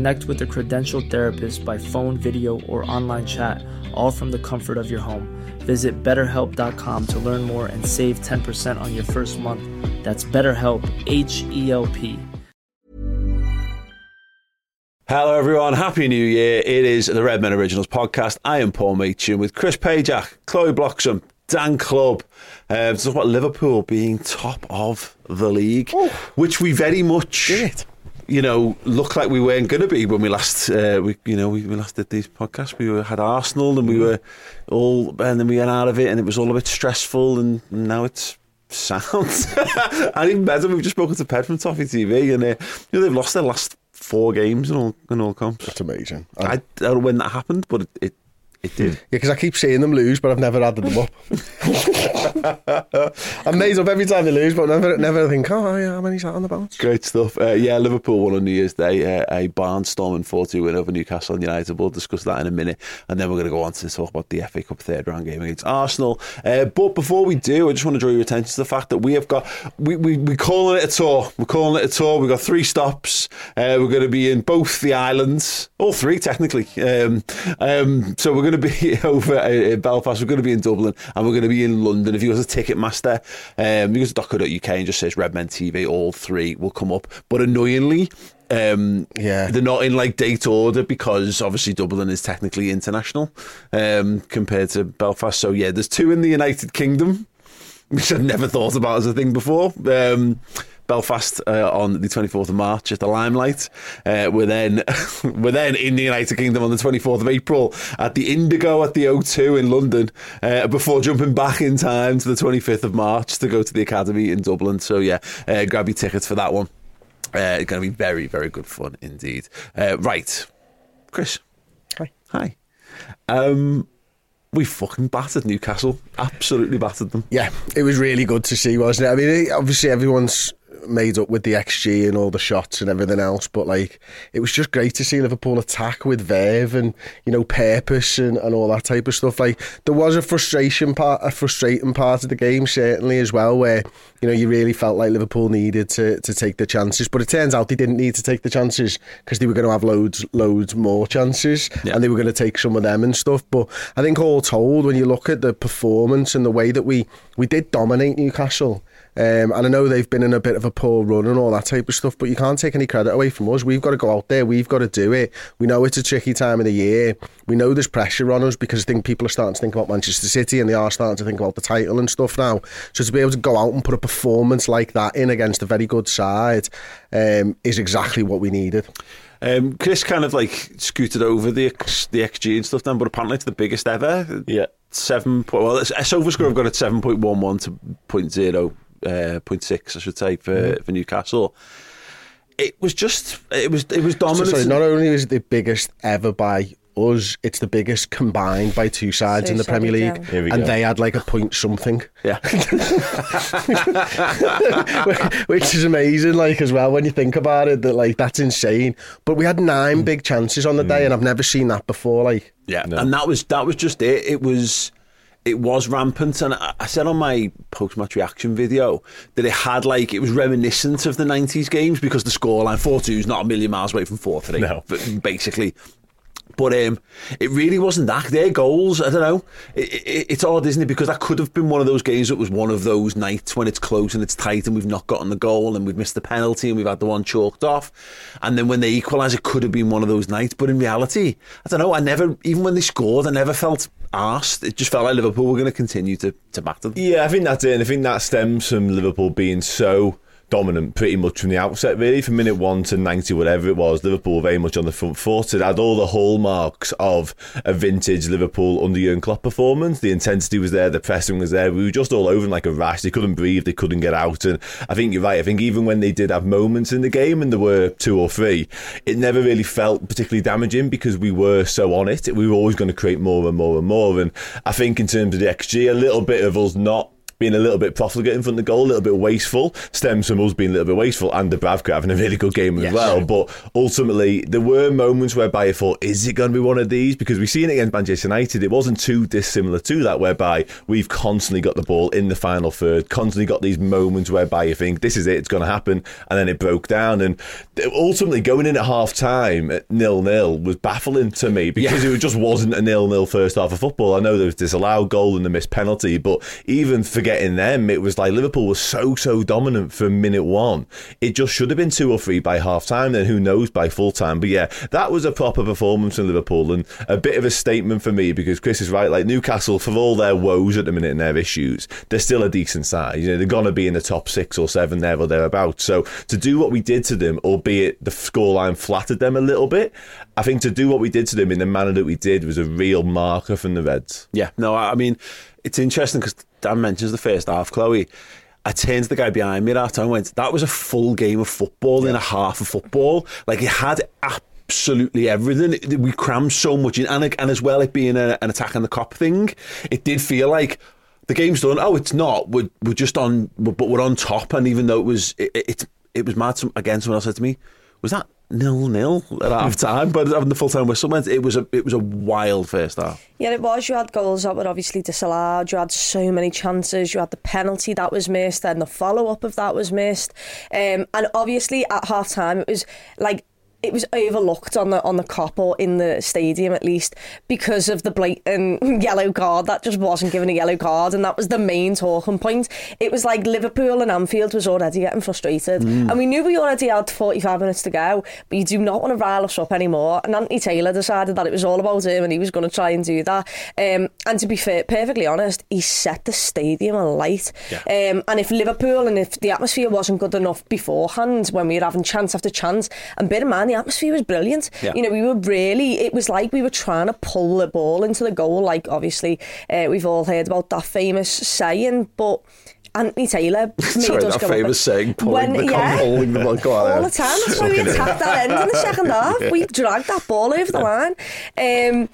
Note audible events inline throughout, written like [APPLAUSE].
Connect with a credentialed therapist by phone, video, or online chat, all from the comfort of your home. Visit betterhelp.com to learn more and save 10% on your first month. That's BetterHelp, H E L P. Hello, everyone. Happy New Year. It is the Redmen Originals podcast. I am Paul Machin with Chris Pajak, Chloe Bloxham, Dan Club. Uh, to talk about Liverpool being top of the league, which we very much Did. You know, looked like we weren't going to be when we last, uh, we, you know, we, we last did these podcasts. We were, had Arsenal and we were all, and then we went out of it and it was all a bit stressful and now it's sound. [LAUGHS] and even better, we've just spoken to Ped from Toffee TV and uh, you know, they've lost their last four games in all, in all comps. That's amazing. I don't know when that happened, but it, it, it did. Yeah, because I keep seeing them lose, but I've never added them up. [LAUGHS] I'm made up every time they lose, but never, never think, oh, yeah, how many's that on the bounce? Great stuff. Uh, yeah, Liverpool won on New Year's Day, uh, a barnstorming 4 2 win over Newcastle United. We'll discuss that in a minute. And then we're going to go on to talk about the FA Cup third round game against Arsenal. Uh, but before we do, I just want to draw your attention to the fact that we have got, we, we, we're calling it a tour. We're calling it a tour. We've got three stops. Uh, we're going to be in both the islands, all three technically. Um, um, so we're going to be [LAUGHS] over in Belfast, we're going to be in Dublin, and we're going to be in London. If you go to Ticketmaster, um, you go to .co.uk and just says Redmen TV, all three will come up. But annoyingly, um, Yeah. they're not in like date order because obviously Dublin is technically international um, compared to Belfast. So yeah, there's two in the United Kingdom, [LAUGHS] which I'd never thought about as a thing before. Um, Belfast uh, on the 24th of March at the Limelight. Uh, we're then [LAUGHS] we're then in the United Kingdom on the 24th of April at the Indigo at the O2 in London. Uh, before jumping back in time to the 25th of March to go to the Academy in Dublin. So yeah, uh, grab your tickets for that one. Uh, it's going to be very very good fun indeed. Uh, right, Chris. Hi. Hi. Um, we fucking battered Newcastle. Absolutely battered them. Yeah, it was really good to see, wasn't it? I mean, obviously everyone's made up with the XG and all the shots and everything else, but like it was just great to see Liverpool attack with verve and you know purpose and, and all that type of stuff. Like there was a frustration part, a frustrating part of the game certainly as well, where you know you really felt like Liverpool needed to to take the chances, but it turns out they didn't need to take the chances because they were going to have loads loads more chances Yeah. and they were going to take some of them and stuff. But I think all told, when you look at the performance and the way that we we did dominate Newcastle. Um, and I know they've been in a bit of a poor run and all that type of stuff, but you can't take any credit away from us. We've got to go out there. We've got to do it. We know it's a tricky time of the year. We know there's pressure on us because I think people are starting to think about Manchester City and they are starting to think about the title and stuff now. So to be able to go out and put a performance like that in against a very good side um, is exactly what we needed. Um, Chris kind of like scooted over the X, the XG and stuff then, but apparently it's the biggest ever. Yeah. Seven point. Well, it's- SofaScore have got it seven point one one to point zero, uh, point six, I should say, for mm-hmm. for Newcastle. It was just. It was. It was So dominant. sorry, not only is it the biggest ever by us, it's the biggest combined by two sides So in the Premier League. Here we and go. they had like a point something. yeah. [LAUGHS] which is amazing, like as well when you think about it. That like that's insane. But we had nine mm. big chances on the day, mm. and I've never seen that before. Like, Yeah, and that was that was just it. It was it was rampant, and I, said on my post match reaction video that it had like it was reminiscent of the '90s games because the scoreline four two is not a million miles away from four three. No. but basically. But um, it really wasn't that. Their goals, I don't know. It, it, it's odd, isn't it? Because that could have been one of those games that was one of those nights when it's close and it's tight and we've not gotten the goal and we've missed the penalty and we've had the one chalked off. And then when they equalise, it could have been one of those nights. But in reality, I don't know. I never, even when they scored, I never felt asked. It just felt like Liverpool were going to continue to to batter them. Yeah, I think that's it. And I think that stems from Liverpool being so dominant pretty much from the outset, really. From minute one to 90, whatever it was, Liverpool were very much on the front foot. It had all the hallmarks of a vintage Liverpool under Jurgen Klopp performance. The intensity was there, the pressing was there. We were just all over them like a rash. They couldn't breathe, they couldn't get out. And I think you're right. I think even when they did have moments in the game, and there were two or three, it never really felt particularly damaging because we were so on it. We were always going to create more and more and more. And I think in terms of the XG, a little bit of us not being a little bit profligate in front of the goal, a little bit wasteful, stems from us being a little bit wasteful and the Dubravka having a really good game as Yes. well. But ultimately, there were moments whereby I thought, is it going to be one of these? Because we've seen it against Manchester United. It wasn't too dissimilar to that, whereby we've constantly got the ball in the final third, constantly got these moments whereby you think, this is it, it's going to happen. And then it broke down. And ultimately, going in at half time at nil nil was baffling to me because it just wasn't a nil nil first half of football. I know there was this allowed goal and the missed penalty, but even forgetting them, it was like Liverpool was so, so dominant from minute one. It just should have been two or three by half time, then who knows by full time. But yeah, that was a proper performance from Liverpool and a bit of a statement for me because Chris is right. Like Newcastle, for all their woes at the minute and their issues, they're still a decent side. You know, they're going to be in the top six or seven there or thereabouts. So to do what we did to them, albeit the scoreline flattered them a little bit, I think to do what we did to them in the manner that we did was a real marker from the Reds. Yeah, no, I mean, it's interesting because Dan mentions the first half, Chloe. I turned to the guy behind me time and went, that was a full game of football in a half of football. Like, it had absolutely everything. We crammed so much in. And, and as well, it being a, an attack on the Kop thing, it did feel like the game's done. Oh, it's not. We're, we're just on, but we're on top. And even though it was, it, it, it was mad. Some, again, someone else said to me, was that nil nil at [LAUGHS] half time? But having the full time whistle went, it was a, it was a wild first half. Yeah, it was. You had goals that were obviously disallowed. You had so many chances. You had the penalty that was missed, and the follow up of that was missed. Um, and obviously, at half time, it was like it was overlooked on the on the Kop or in the stadium at least because of the blatant [LAUGHS] yellow card. That just wasn't given a yellow card and that was the main talking point. It was like Liverpool and Anfield was already getting frustrated and we knew we already had 45 minutes to go but you do not want to rile us up anymore. And Anthony Taylor decided that it was all about him and he was going to try and do that. Um, and to be fair, perfectly honest he set the stadium alight. Um, and if Liverpool and if the atmosphere wasn't good enough beforehand when we were having chance after chance and bear in mind the atmosphere was brilliant Yeah. you know we were really it was like we were trying to pull the ball into the goal like obviously uh, we've all heard about that famous saying but Anthony Taylor [LAUGHS] made Sorry, us that go famous saying, pulling the yeah, holding the ball. Go on, all the time. That's why we attacked that end in the second [LAUGHS] half. We dragged that ball over the line. Um,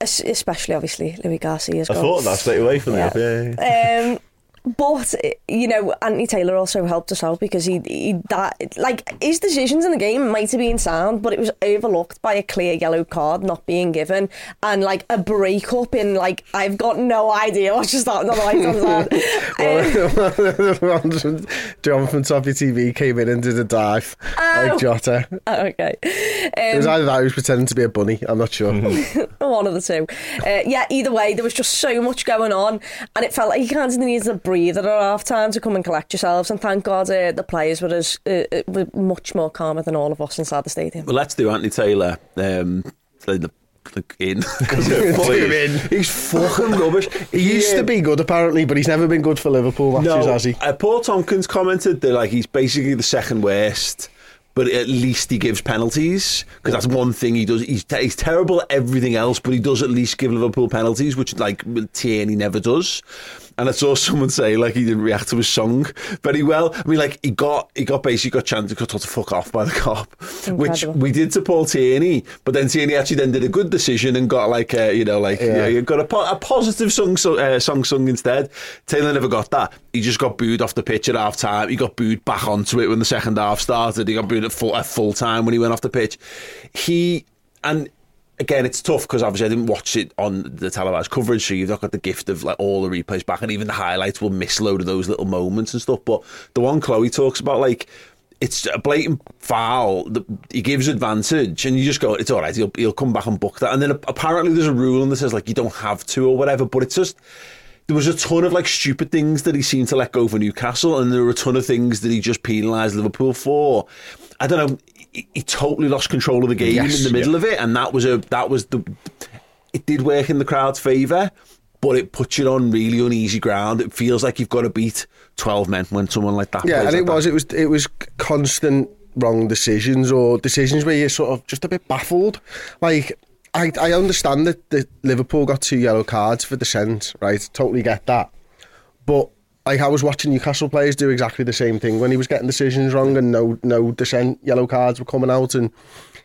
especially, obviously, Luis Garcia's I goal. thought that straight away from Yeah. the off. Yeah, yeah. Um, but you know, Anthony Taylor also helped us out because he, he that like his decisions in the game might have been sound, but it was overlooked by a clear yellow card not being given and like a break up in like I've got no idea what's just that on the right hand side. [LAUGHS] Um, [LAUGHS] [LAUGHS] John from Toffee TV came in and did a dive Oh. like Jota. oh, okay. It was Um, either that or he was pretending to be a bunny. I'm not sure. one of the two. Uh, yeah, either way, there was just so much going on, and it felt like he kind of needed a breather at half time to come and collect yourselves. And thank God uh, the players were as uh, uh, were much more calmer than all of us inside the stadium. Well, let's do Anthony Taylor. Um, like the, like [LAUGHS] [LAUGHS] in because he's fucking rubbish. He used to be good apparently, but he's never been good for Liverpool matches, No, has he? uh, Paul Tomkins commented that like he's basically the second worst. But at least he gives penalties because that's one thing he does. He's, te- he's terrible at everything else, but he does at least give Liverpool penalties, which like Tierney never does. And I saw [LAUGHS] someone say like he didn't react to his song very well. I mean, like he got he got basically got chance got told to fuck off by the Kop, which we did to Paul Tierney. But then Tierney actually then did a good decision and got like a, you know like Yeah. yeah, got a, po- a positive song so, uh, song sung instead. Taylor never got that. He just got booed off the pitch at half time. He got booed back onto it when the second half started. He got booed at full, at full time when he went off the pitch. He and again, it's tough because obviously I didn't watch it on the televised coverage, so you've not got the gift of like all the replays back, and even the highlights will miss load of those little moments and stuff. But the one Chloe talks about, like it's a blatant foul. He gives advantage, and you just go, "It's all right. He'll he'll come back and book that." And then apparently there's a rule that says like you don't have to or whatever. But it's just there was a ton of like stupid things that he seemed to let go for Newcastle, and there were a ton of things that he just penalised Liverpool for. I don't know. He, he totally lost control of the game Yes, in the middle yeah. of it, and that was a that was the. It did work in the crowd's favour, but it puts you on really uneasy ground. It feels like you've got to beat twelve men when someone like that. Yeah, and like it that. was it was it was constant wrong decisions or decisions where you're sort of just a bit baffled. Like I I understand that the Liverpool got two yellow cards for dissent, right? Totally get that. But like I was watching Newcastle players do exactly the same thing when he was getting decisions wrong and no no dissent yellow cards were coming out and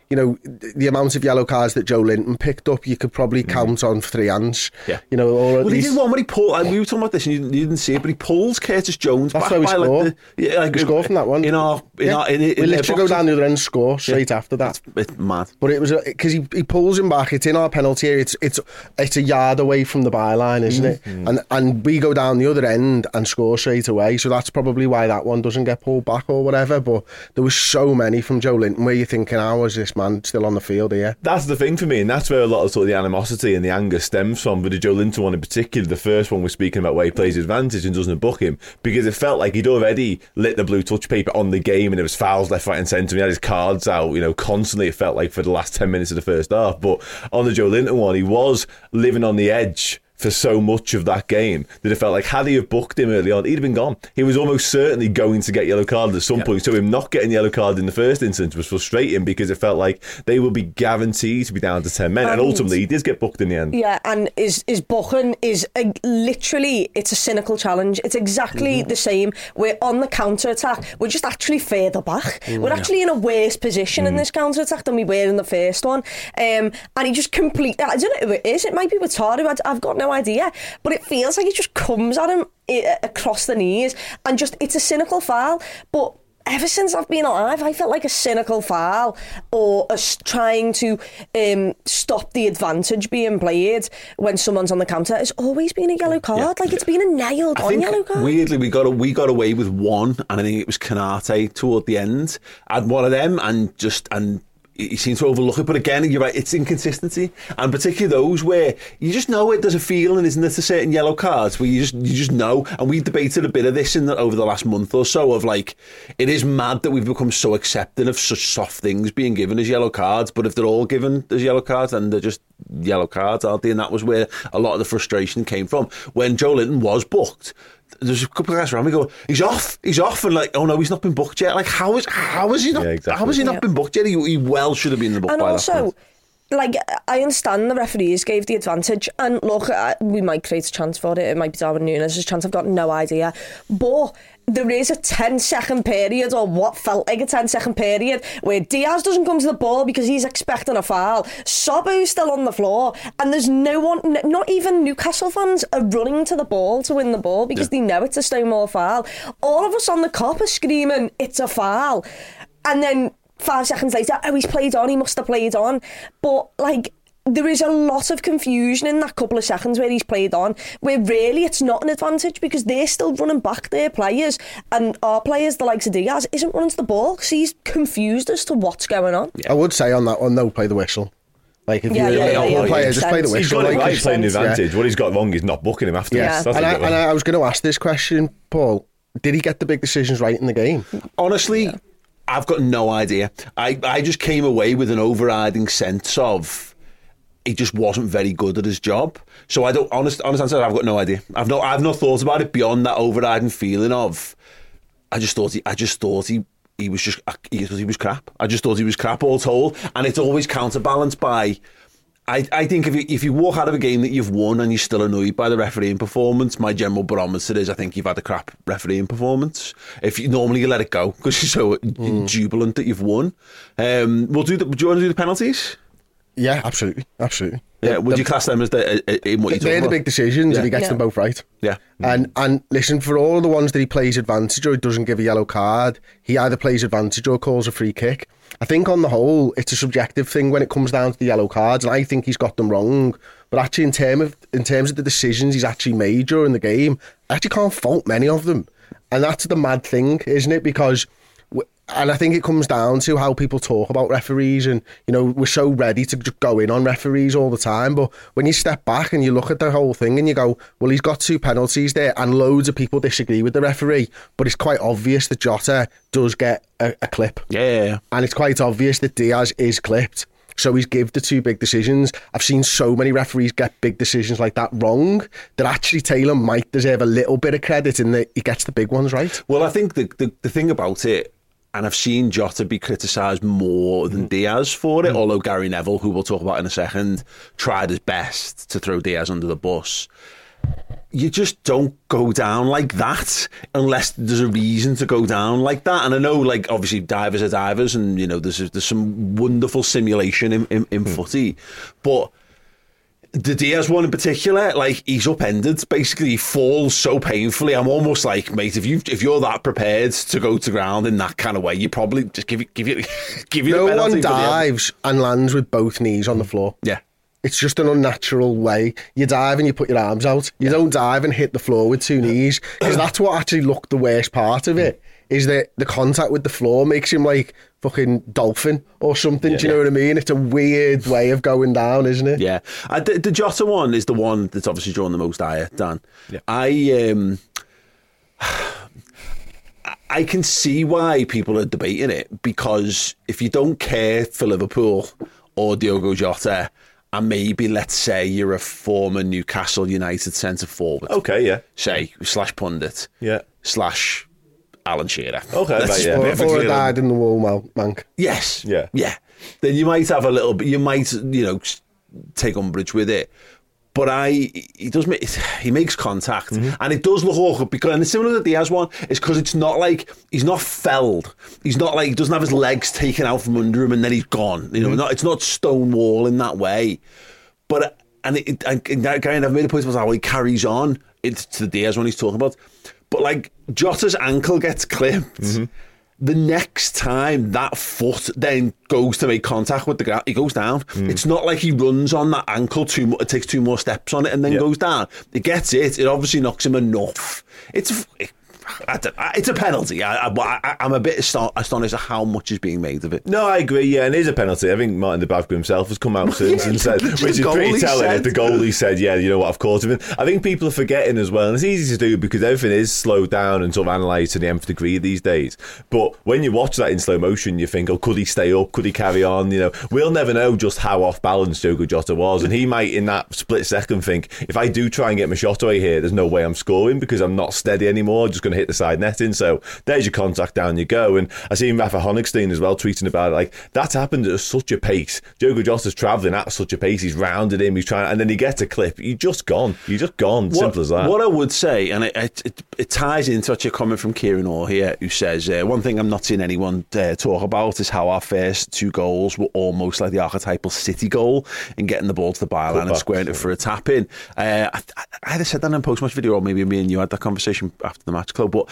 you know the amount of yellow cards that Joelinton picked up you could probably count on three hands. Mm. Yeah. You know, or Well, he did one when he pulled. Like, we were talking about this, and you, you didn't see it, but he pulls Curtis Jones That's back by score. like the yeah, like we score from that one. in our in Yeah. our in, in we literally go down the other end, and score straight after that. It's mad. But it was because he, he pulls him back. It's in our penalty area. It's it's it's a yard away from the byline, isn't it? Mm-hmm. And and we go down the other end and score straight away. So that's probably why that one doesn't get pulled back or whatever. But there was so many from Joelinton where you're thinking, how is this man still on the field here? That's the thing for me, and that's where a lot of sort of the animosity and the anger stems from. With the Joelinton one in particular, the first one we're speaking about where he plays advantage and doesn't book him because it felt like he'd already lit the blue touch paper on the game, and there was fouls left, right, and centre. He had his cards out, you know, constantly. It felt like for the last ten minutes of the first half. But on the Joelinton one, he was living on the edge. For so much of that game, that it felt like had he have booked him early on, he'd have been gone. He was almost certainly going to get yellow carded at some point. So him not getting yellow card in the first instance was frustrating because it felt like they would be guaranteed to be down to ten men, and And- ultimately he did get booked in the end. Yeah, and is is booking is a, literally it's a cynical challenge. It's exactly Mm-hmm. the same. We're on the counter attack. We're just actually further back. Mm, We're actually in a worse position in this counter attack than we were in the first one. Um, and he just completely. I don't know who it is. It might be Wataru. I- I've got no idea. But it feels like he just comes at him across the knees and just it's a cynical foul. But ever since I've been alive, I felt like a cynical foul or a trying to um, stop the advantage being played when someone's on the counter. It's always been a yellow card. Like it's been a nailed I on yellow card. weirdly we got a, we got away with one, and I think it was Konaté toward the end. Had one of them, and just and he seems to overlook it. But again, you're right; it's inconsistency, and particularly those where you just know it. There's a feeling, isn't there, to certain yellow cards where you just you just know. And we debated a bit of this in the, over the last month or so of like, it is mad that we've become so accepting of such soft things being given as yellow cards. But if they're all given as yellow cards, then they're just yellow cards, aren't they? And that was where a lot of the frustration came from when Joelinton was booked. There's a couple of guys around me go, he's off, he's off, and like, oh no, he's not been booked yet. Like, how is how has he not? Yeah, exactly. How has he not Yeah. been booked yet? He, he well should have been in the book and by that also point. Like I understand the referees gave the advantage and look uh, we might create a chance for it it might be Darwin Núñez' chance I've got no idea. But there is a 10 second period or what felt like a 10 second period where Diaz doesn't come to the ball because he's expecting a foul. Szobo's still on the floor and there's no one not even Newcastle fans are running to the ball to win the ball because they know it's a Stonewall foul. All of us on the Kop are screaming it's a foul. And then five seconds later, oh, he's played on, he must have played on. But, like, there is a lot of confusion in that couple of seconds where he's played on, where really it's not an advantage because they're still running back their players, and our players, the likes of Diaz, isn't running to the ball because he's confused as to what's going on. I would say on that one, though, play the whistle. Like if Yeah, you're yeah, a yeah, Liverpool yeah, player, makes just play the whistle. He's got it like, right playing the sense, yeah. advantage. What he's got wrong is not booking him afterwards. Yeah, and, a I, bit and I. I was going to ask this question, Paul. Did he get the big decisions right in the game? Honestly, I've got no idea. I, I just came away with an overriding sense of he just wasn't very good at his job. So I don't honest honest answer. I've got no idea. I've no I've not thought about it beyond that overriding feeling of. I just thought he. I just thought he. He was just. He, he was crap. I just thought he was crap all told, and it's always counterbalanced by. I, I think if you, if you walk out of a game that you've won and you're still annoyed by the refereeing performance, my general barometer is I think you've had a crap refereeing performance. If you normally you let it go because you're so jubilant that you've won. Um, we'll do the. Do you want to do the penalties? Yeah, absolutely, absolutely. Yeah. Would you class them as the uh, in what you They're the big decisions Yeah. if he gets Yeah. them both right. Yeah. And and listen, for all the ones that he plays advantage or he doesn't give a yellow card, he either plays advantage or calls a free kick. I think on the whole, it's a subjective thing when it comes down to the yellow cards, and I think he's got them wrong. But actually, in term of in terms of the decisions he's actually made during the game, I actually can't fault many of them, and that's the mad thing, isn't it? Because w- and I think it comes down to how people talk about referees, and you know we're so ready to just go in on referees all the time. But when you step back and you look at the whole thing and you go, well, he's got two penalties there, and loads of people disagree with the referee, but it's quite obvious that Jota does get a, a clip, yeah. and it's quite obvious that Diaz is clipped. So he's give the two big decisions. I've seen so many referees get big decisions like that wrong that actually Taylor might deserve a little bit of credit in that he gets the big ones right. Well, I think the, the, the thing about it, and I've seen Jota be criticised more than mm. Diaz for it, mm. although Gary Neville, who we'll talk about in a second, tried his best to throw Diaz under the bus. You just don't go down like that unless there's a reason to go down like that. And I know, like, obviously, divers are divers, and, you know, there's, there's some wonderful simulation in, in, in mm. footy. But the Diaz one in particular, like he's upended. Basically, he falls so painfully. I'm almost like, mate, if you if you're that prepared to go to ground in that kind of way, you probably just give it, give it, give you [LAUGHS] No one dives and lands with both knees on the floor. Yeah, It's just an unnatural way. You dive and you put your arms out. You don't dive and hit the floor with two knees because that's what actually looked the worst part of it. Is that the contact with the floor makes him like fucking dolphin or something? Do you know what I mean? It's a weird way of going down, isn't it? yeah. Uh, the, the Jota one is the one that's obviously drawn the most ire, Dan. Yeah. I um, I can see why people are debating it because if you don't care for Liverpool or Diogo Jota, and maybe let's say you're a former Newcastle United centre forward, Okay, yeah. say slash pundit, Yeah. slash Alan Shearer. Okay, Let's right, yeah. Or, or a died in the wall, man- mank. Yes. Yeah. Yeah. Then you might have a little bit. You might, you know, take umbrage with it. But I, he does make, he makes contact, and it does look awkward because, and it's similar to the Diaz one, is because it's not like he's not felled. He's not like he doesn't have his legs taken out from under him and then he's gone. You know, not it's not stone wall in that way. But and it, and that guy, and I've made a point about how he carries on. It's to the Diaz one he's talking about. But like Jota's ankle gets clipped. Mm-hmm. The next time that foot then goes to make contact with the ground, he goes down. Mm. It's not like he runs on that ankle too more, it takes two more steps on it and then Yeah. goes down. It gets it. It obviously knocks him enough. It's I don't- I- it's a penalty. I, I'm a bit astonished at how much is being made of it. No, I agree. Yeah, and it is a penalty. I think Martin Dubravka himself has come out since and said, which is pretty telling. said- If the goalie said, "Yeah, you know what, I've caught him," I think people are forgetting as well. And it's easy to do because everything is slowed down and sort of analysed to the nth degree these days. But when you watch that in slow motion, you think, "Oh, could he stay up? Could he carry on?" You know, we'll never know just how off balance Diogo Jota was, and he might, in that split second, think, "If I do try and get my shot away here, there's no way I'm scoring because I'm not steady anymore. just going to hit the side netting." So there's your contact, down you go. And I seen Rafa Honigstein as well tweeting about it. Like that's happened at such a pace. Diogo Jota's travelling at such a pace. He's rounded him. He's trying, and then he gets a clip. You're just gone. You're just gone. Simple as that. What I would say, and it, it, it, ties into what you're coming from Kieran Orr here, who says uh, one thing I'm not seeing anyone uh, talk about is how our first two goals were almost like the archetypal City goal in getting the ball to the byline and squaring it for a tap in. Uh, I, I either said that in a post match video or maybe me and you had that conversation after the match club, but.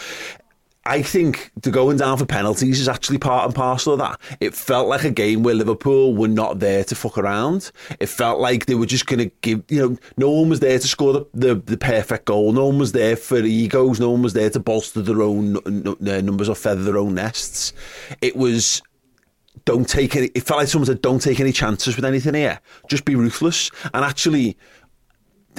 I think the going down for penalties is actually part and parcel of that. It felt like a game where Liverpool were not there to fuck around. It felt like they were just going to give, you know, no one was there to score the, the, the perfect goal. No one was there for the egos. No one was there to bolster their own n- n- uh, numbers or feather their own nests. It was don't take any. It felt like someone said, "Don't take any chances with anything here. Just be ruthless." And actually,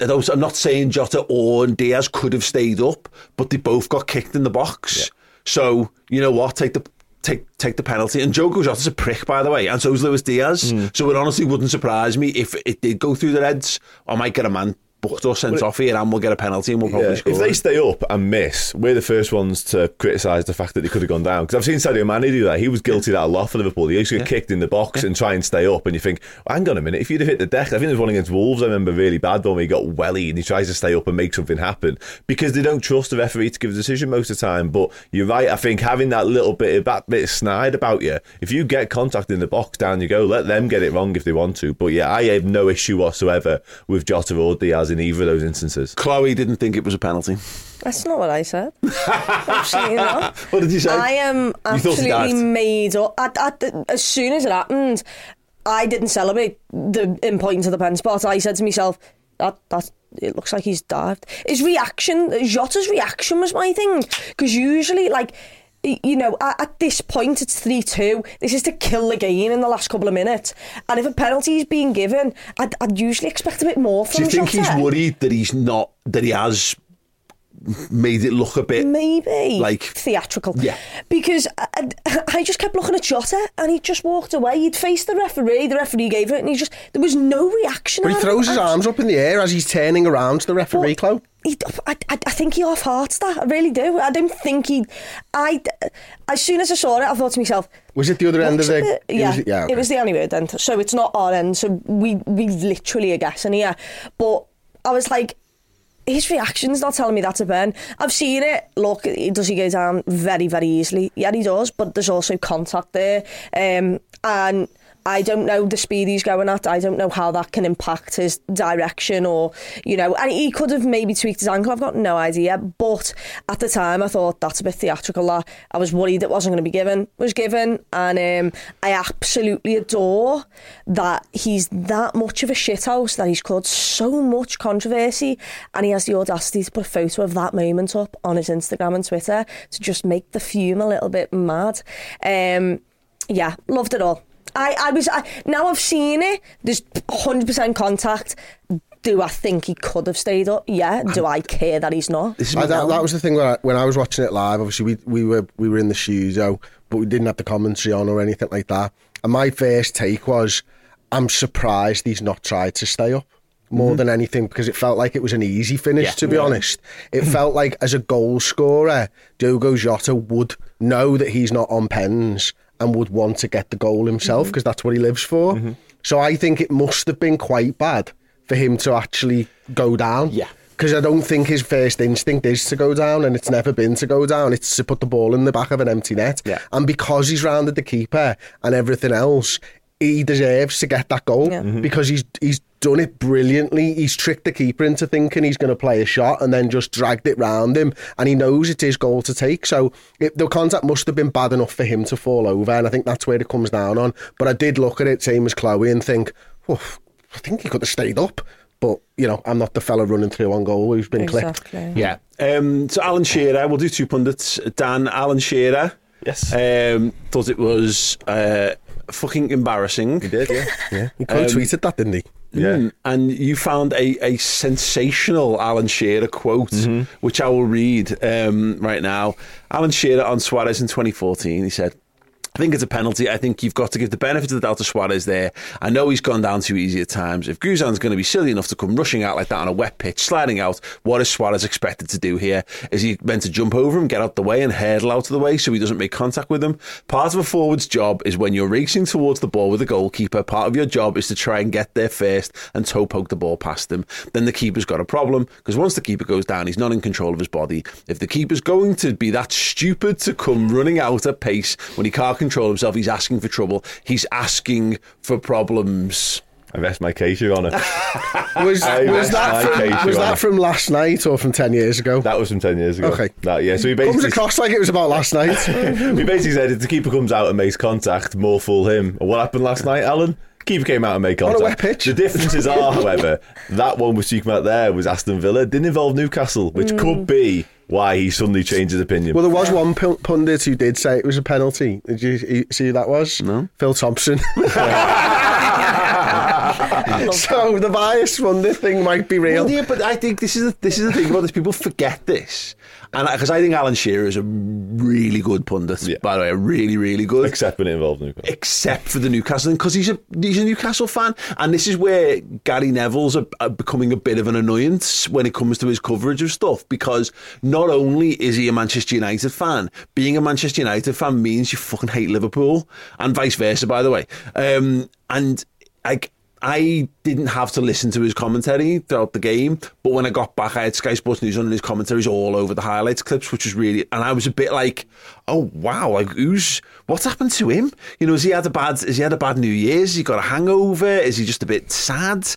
I'm not saying Jota or Diaz could have stayed up, but they both got kicked in the box. So you know what? Take the take take the penalty. And Joe Jota's a prick, by the way, and so is Luis Diaz. Mm. So it honestly wouldn't surprise me if it did go through their heads. I might get a man booked or sent off here, and we'll get a penalty, and we'll probably Yeah, score. if they stay up and miss, we're the first ones to criticise the fact that they could have gone down. Because I've seen Sadio Mane do that. He was guilty of that a lot for Liverpool. He used to get kicked in the box and try and stay up. And you think, well, hang on a minute, if you'd have hit the deck, I think there's one against Wolves, I remember really bad one where he got welly and he tries to stay up and make something happen because they don't trust the referee to give a decision most of the time. But you're right, I think having that little bit of that bit of snide about you, if you get contact in the box, down you go. Let them get it wrong if they want to. But yeah, I have no issue whatsoever with Jota or Diaz in either of those instances. Chloe didn't think it was a penalty. That's not what I said. [LAUGHS] Absolutely not. What did you say? I am thought he absolutely dived? made up. At, at the, as soon as it happened, I didn't celebrate the in pointing to the pen spot. I said to myself, "That that it looks like he's dived." His reaction, Jota's reaction, was my thing because usually, like. You know, at, at this point it's 3 2. This is to kill the game in the last couple of minutes. And if a penalty is being given, I'd, I'd usually expect a bit more from Do you think he's worried that he's not that he has made it look a bit Maybe Like- theatrical, Yeah. Because uh, I, I just kept looking at Jota, and he just walked away. He'd faced the referee. The referee gave it, and he just there was no reaction. But he throws his arms up in the air as he's turning around to the referee, But Chloe. He, I, I, I think he half hearts that. I really do. I don't think he. I as soon as I saw it, I thought to myself, Was it the other end of "What's the? it?" Yeah, was- yeah. okay. it was the only end. So it's not our end. So we we literally are guessing here. But I was like. His reaction's not telling me that's a burn. I've seen it. Look, does he go down very, very easily? Yeah, he does. But there's also contact there, um, and I don't know the speed he's going at. I don't know how that can impact his direction, or you know. And he could have maybe tweaked his ankle. I've got no idea. But at the time, I thought that's a bit theatrical. That I was worried it wasn't going to be given. Was given, and um, I absolutely adore that he's that much of a shithouse that he's caused so much controversy, and he has the audacity to put a photo of that moment up on his Instagram and Twitter to just make the fume a little bit mad. Um, yeah, loved it all. I, I was I, now I've seen it. There's 100% contact. Do I think he could have stayed up? Yeah. Do I care that he's not? This is I, that, that was the thing when I, when I was watching it live. Obviously, we we were we were in the studio, but we didn't have the commentary on or anything like that. And my first take was, I'm surprised he's not tried to stay up more than anything because it felt like it was an easy finish. Yeah. to be honest, it felt like as a goal scorer, Diogo Jota would know that he's not on pens and would want to get the goal himself mm-hmm. because that's what he lives for. Mm-hmm. So I think it must have been quite bad for him to actually go down. Yeah. Because I don't think his first instinct is to go down, and it's never been to go down. It's to put the ball in the back of an empty net. Yeah. And because he's rounded the keeper and everything else, he deserves to get that goal Yeah. because he's he's done it brilliantly. He's tricked the keeper into thinking he's going to play a shot and then just dragged it round him, and he knows it's his goal to take. So it, the contact must have been bad enough for him to fall over, and I think that's where it comes down on. But I did look at it, same as Chloe, and think, "Oof, I think he could have stayed up. But you know, I'm not the fella running through on goal who's been clipped. Yeah. Um, so Alan Shearer, we'll do two pundits. Dan, Alan Shearer. Yes. Um, thought it was uh, fucking embarrassing. He did, yeah. Yeah, he could have tweeted that, didn't he? Yeah. Mm, And you found a, a sensational Alan Shearer quote, which I will read um, right now. Alan Shearer on Suarez in 2014, he said, I think it's a penalty. I think you've got to give the benefit of the doubt to Suarez there. I know he's gone down too easy at times. If Guzan's going to be silly enough to come rushing out like that on a wet pitch, sliding out, what is Suarez expected to do here? Is he meant to jump over him, get out the way, and hurdle out of the way so he doesn't make contact with him? Part of a forward's job is when you're racing towards the ball with the goalkeeper, part of your job is to try and get there first and toe poke the ball past him. Then the keeper's got a problem because once the keeper goes down, he's not in control of his body. If the keeper's going to be that stupid to come running out at pace when he can't control himself, he's asking for trouble. He's asking for problems. I rest my case, Your Honour. [LAUGHS] Was, was that from, case, was that from last night or from ten years ago? That was from 10 years ago. Okay. That, yeah, so he Comes across like it was about last night. [LAUGHS] he basically said if the keeper comes out and makes contact, more fool him. And what happened last night, Alan? Keeper came out and made contact. On a wet pitch. The differences are, however, that one we're speaking about there was Aston Villa, didn't involve Newcastle, which could mm. be why he suddenly changed his opinion. well, there was one pu- pundit who did say it was a penalty. Did you you see who that was? No. Phil Thompson. [LAUGHS] [LAUGHS] [LAUGHS] so the bias pundit thing might be real. Well, yeah, but I think this is the, this is the thing about this. People forget this, and because I think Alan Shearer is a really good pundit. Yeah. By the way, really, really good. Except when it involved Newcastle. except for the Newcastle because he's a he's a Newcastle fan, and this is where Gary Neville's a, a becoming a bit of an annoyance when it comes to his coverage of stuff. Because not only is he a Manchester United fan, being a Manchester United fan means you fucking hate Liverpool, and vice versa. By the way, um, and like. I didn't have to listen to his commentary throughout the game, but when I got back, I had Sky Sports News on and his commentaries all over the highlights clips, which was really, and I was a bit like, oh wow, like who's what's happened to him? You know, has he had a bad, has he had a bad New Year's? Has he got a hangover? Is he just a bit sad?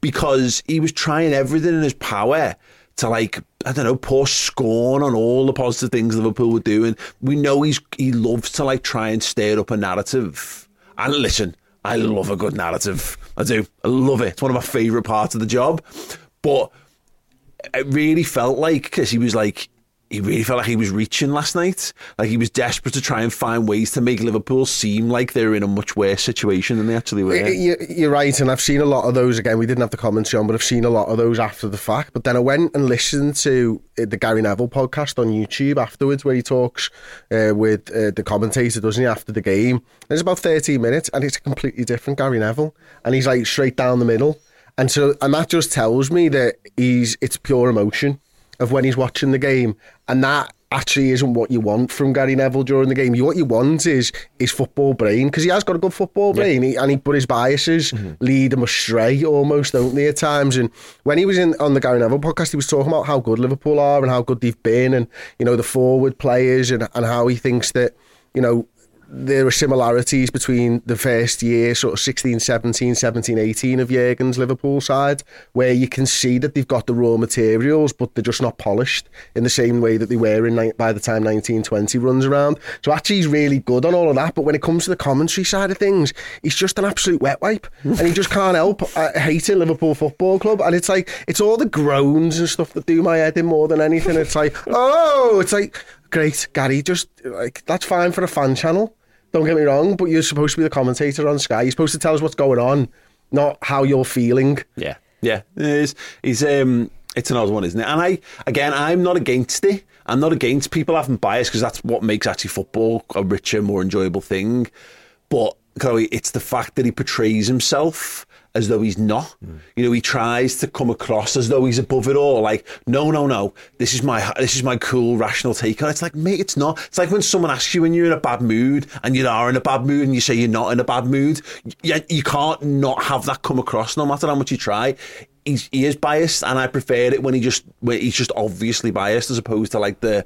Because he was trying everything in his power to like I don't know pour scorn on all the positive things Liverpool were doing. We know he's he loves to like try and stir up a narrative. And listen, I love a good narrative. I do. I love it. It's one of my favourite parts of the job. But it really felt like because he was like he really felt like he was reaching last night. Like he was desperate to try and find ways to make Liverpool seem like they're in a much worse situation than they actually were. You- You're right, and I've seen a lot of those again. We didn't have the commentary on, but I've seen a lot of those after the fact. But then I went and listened to uh, the Gary Neville podcast on YouTube afterwards, where he talks uh, with uh, the commentator, doesn't he, after the game? It's about 13 minutes, and it's a completely different Gary Neville, and he's like straight down the middle, and so and that just tells me that he's it's pure emotion of when he's watching the game, and that actually isn't what you want from Gary Neville during the game. You, what you want is his football brain because he has got a good football brain, he, and he but his biases mm-hmm. lead him astray almost, don't they, at times? And when he was in on the Gary Neville podcast, he was talking about how good Liverpool are and how good they've been, and you know the forward players, and and how he thinks that you know there are similarities between the first year, sort of 16, 17, 17, 18 of Jurgen's Liverpool side, where you can see that they've got the raw materials, but they're just not polished in the same way that they were in by the time 1920 runs around. So actually, he's really good on all of that. But when it comes to the commentary side of things, he's just an absolute wet wipe, and he just can't help uh, hating Liverpool Football Club. And it's like it's all the groans and stuff that do my head in more than anything. It's like, [LAUGHS] oh, it's like great, Gary. Just like that's fine for a fan channel. Don't get me wrong, but you're supposed to be the commentator on Sky. You're supposed to tell us what's going on, not how you're feeling. Yeah, yeah, it is. He's um, it's an odd one, isn't it? And I, again, I'm not against it. I'm not against people having bias because that's what makes actually football a richer, more enjoyable thing. But Chloe, it's the fact that he portrays himself as though he's not. You know, he tries to come across as though he's above it all. Like, no, no, no. This is my this is my cool, rational take on it. It's like, mate, it's not. It's like when someone asks you when you're in a bad mood and you are in a bad mood and you say you're not in a bad mood. You, you can't not have that come across no matter how much you try. He's, he is biased, and I prefer it when he just when he's just obviously biased as opposed to like the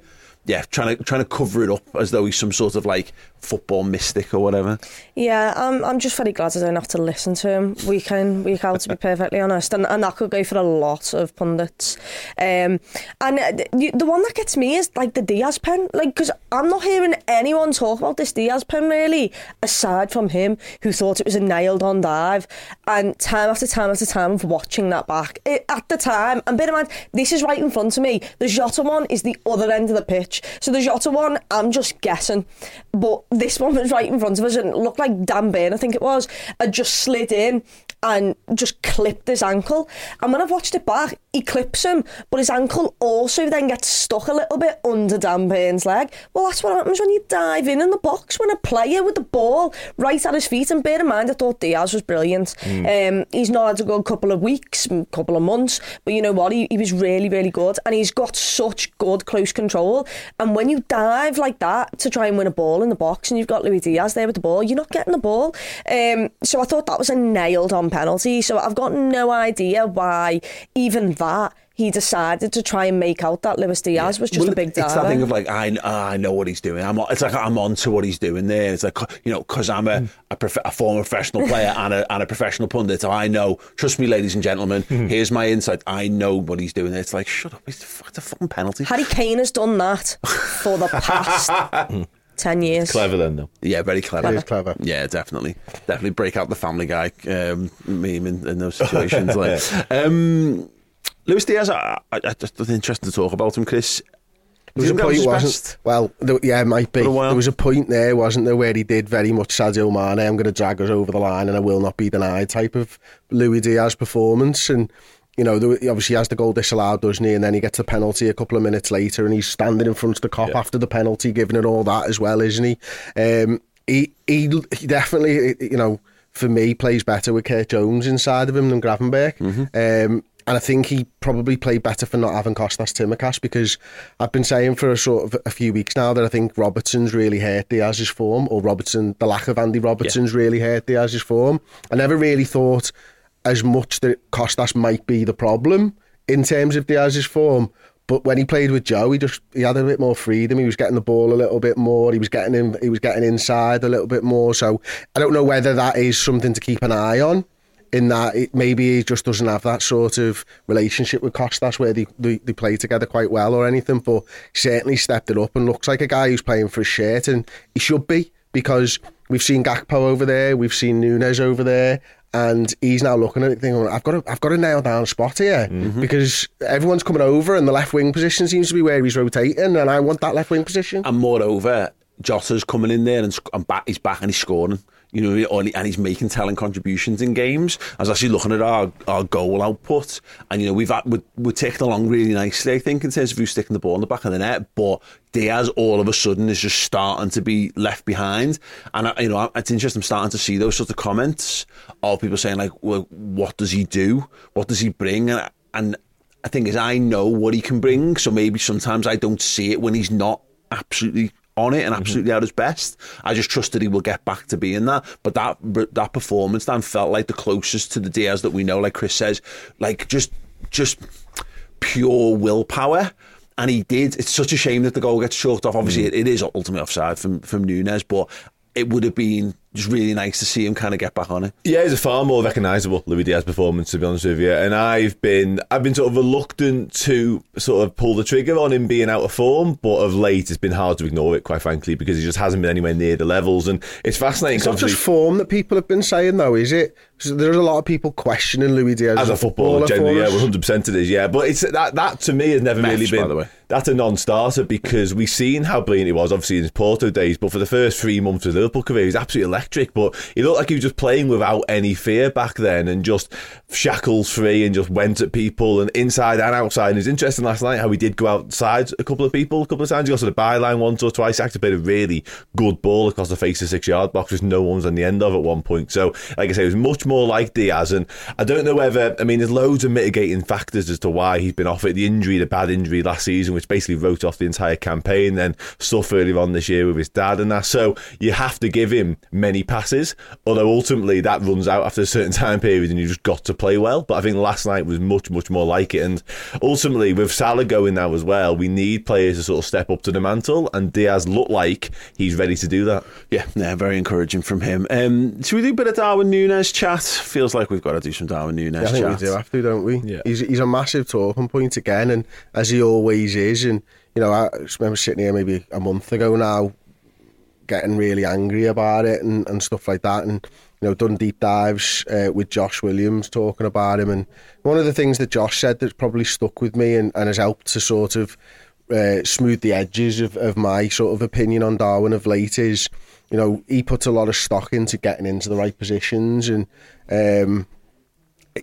yeah trying to trying to cover it up as though he's some sort of like football mystic or whatever. Yeah, I'm, I'm just very glad I don't have to listen to him week in, week out, to be perfectly honest. And, and that could go for a lot of pundits. Um, and uh, the the one that gets me is like the Diaz pen. Like, because I'm not hearing anyone talk about this Diaz pen really, aside from him, who thought it was a nailed on dive. And time after time after time of watching that back, it, at the time, and bear in mind, this is right in front of me. The Jota one is the other end of the pitch. So the Jota one, I'm just guessing. But this one was right in front of us and it looked like Dan Burn, I think it was, had just slid in and just clipped his ankle. And when I've watched it back, he clips him, but his ankle also then gets stuck a little bit under Dan Burn's leg. Well, that's what happens when you dive in in the box, when a player with the ball right at his feet. And bear in mind, I thought Diaz was brilliant. Um, he's not had a good couple of weeks, a couple of months, but you know what? He, he was really, really good. And he's got such good close control. And when you dive like that to try and win a ball in the box, and you've got Luis Diaz there with the ball, you're not getting the ball. Um, so I thought that was a nailed on penalty. So I've got no idea why even that he decided to try and make out that Luis Diaz was just Well, a big It's that thing of like I ah, I know what he's doing. I'm it's like I'm on to what he's doing there. It's like you know because I'm a hmm. a, prof- a former professional player and a and a professional pundit. So I know. Trust me, ladies and gentlemen. Hmm. Here's my insight. I know what he's doing. there. It's like shut up. It's, it's a fucking penalty. Harry Kane has done that [LAUGHS] for the past hmm. 10 years. Clever then, though. Yeah, very clever. It is clever. Yeah, definitely, definitely break out the Family Guy um, meme in, in those situations. like, [LAUGHS] um, Luis Diaz, I, I, I just it's interesting to talk about him, Chris. There was a Do you think that point, his wasn't well? There, yeah, it might be. For a while. There was a point there, wasn't there, where he did very much Sadio Mane. I'm going to drag us over the line, and I will not be denied. Type of Luis Diaz performance, and you know, obviously he has the goal disallowed, doesn't he? And then he gets a penalty a couple of minutes later, and he's standing in front of the Kop after the penalty, giving it all that as well, isn't he? Um, he, he, he definitely, you know, for me, plays better with Kurt Jones inside of him than Gravenberg. Um, and I think he probably played better for not having Costas Tsimikas because I've been saying for a sort of a few weeks now that I think Robertson's really hurt Diaz's form, or Robertson, the lack of Andy Robertson's really hurt Diaz's form. I never really thought as much that Costas might be the problem in terms of Diaz's form. But when he played with Joe, he just he had a bit more freedom. He was getting the ball a little bit more. He was getting in, he was getting inside a little bit more. So I don't know whether that is something to keep an eye on. In that it, maybe he just doesn't have that sort of relationship with Costas where they, they, they play together quite well or anything. But certainly stepped it up and looks like a guy who's playing for a shirt, and he should be because we've seen Gakpo over there, we've seen Núñez over there, And he's now looking at it thinking, I've got to, I've got to nail down a spot here Mm-hmm. because everyone's coming over and the left wing position seems to be where he's rotating and I want that left wing position. And moreover, Jota's coming in there and, and back, he's back and he's scoring. You know, and he's making telling contributions in games. I was actually looking at our, our goal output, and you know we've had, we're, we're ticking along really nicely. I think in terms of who's sticking the ball in the back of the net, but Diaz all of a sudden is just starting to be left behind. And I, you know, it's interesting. I'm starting to see those sorts of comments of people saying like, "Well, what does he do? What does he bring?" And, and I think is I know what he can bring, so maybe sometimes I don't see it when he's not absolutely on it and mm-hmm. absolutely at his best. I just trusted he will get back to being that. But that that performance then felt like the closest to the Diaz that we know, like Chris says, like just just pure willpower. And he did. It's such a shame that the goal gets chalked off. Obviously, mm. it, it is ultimately offside from from Núñez, but it would have been just really nice to see him kind of get back on it. Yeah, it's a far more recognisable Luis Diaz performance, to be honest with you. And I've been I've been sort of reluctant to sort of pull the trigger on him being out of form, but of late it's been hard to ignore it, quite frankly, because he just hasn't been anywhere near the levels. And it's fascinating. It's not 'cause just form that people have been saying, though, is it? 'Cause There's a lot of people questioning Luis Diaz as a footballer, generally, for yeah, us. one hundred percent it is, yeah. But it's that that to me has never really Maths, by been the way. That's a non-starter because we've seen how brilliant he was, obviously in his Porto days. But for the first three months of his Liverpool career, he was absolutely electric. But he looked like he was just playing without any fear back then, and just shackles free, and just went at people and inside and outside. And it's interesting last night how he did go outside a couple of people, a couple of times. He got to the byline once or twice. Actually played a really good ball across the face of six-yard box, which no one was on the end of at one point. So, like I say, it was much more like Diaz. And I don't know whether, I mean, there's loads of mitigating factors as to why he's been off it. The injury, the bad injury last season, which basically wrote off the entire campaign, then stuff earlier on this year with his dad and that. So you have to give him many passes, although ultimately that runs out after a certain [LAUGHS] time period and you just got to play well. But I think last night was much, much more like it. And ultimately, with Salah going now as well, we need players to sort of step up to the mantle, and Diaz looked like he's ready to do that. Yeah, yeah, very encouraging from him. Um, should we do a bit of Darwin Núñez chat? Feels like we've got to do some Darwin Núñez Yeah, I think chat. we do have to, don't we? Yeah. He's he's a massive talking point again, and as he always is. And you know, I remember sitting here maybe a month ago now, getting really angry about it and, and stuff like that, and you know, done deep dives uh, with Josh Williams talking about him. And one of the things that Josh said that's probably stuck with me and, and has helped to sort of uh, smooth the edges of, of my sort of opinion on Darwin of late is, you know, he puts a lot of stock into getting into the right positions and. Um,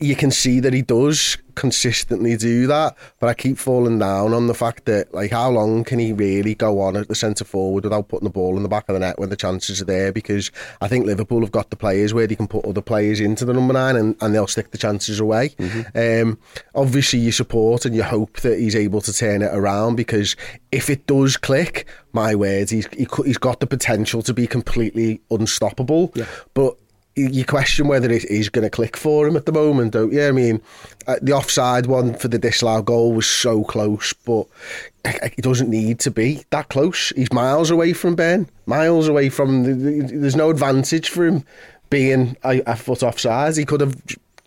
you can see that he does consistently do that, but I keep falling down on the fact that like how long can he really go on at the centre forward without putting the ball in the back of the net when the chances are there? Because I think Liverpool have got the players where they can put other players into the number nine and, and they'll stick the chances away. Um, obviously, you support and you hope that he's able to turn it around because if it does click, my word, he's he, he's got the potential to be completely unstoppable. But you question whether it is going to click for him at the moment, don't you? I mean, uh, the offside one for the disallowed goal was so close, but it doesn't need to be that close. He's miles away from Ben, miles away from. The, there's no advantage for him being a, a foot offside. He could have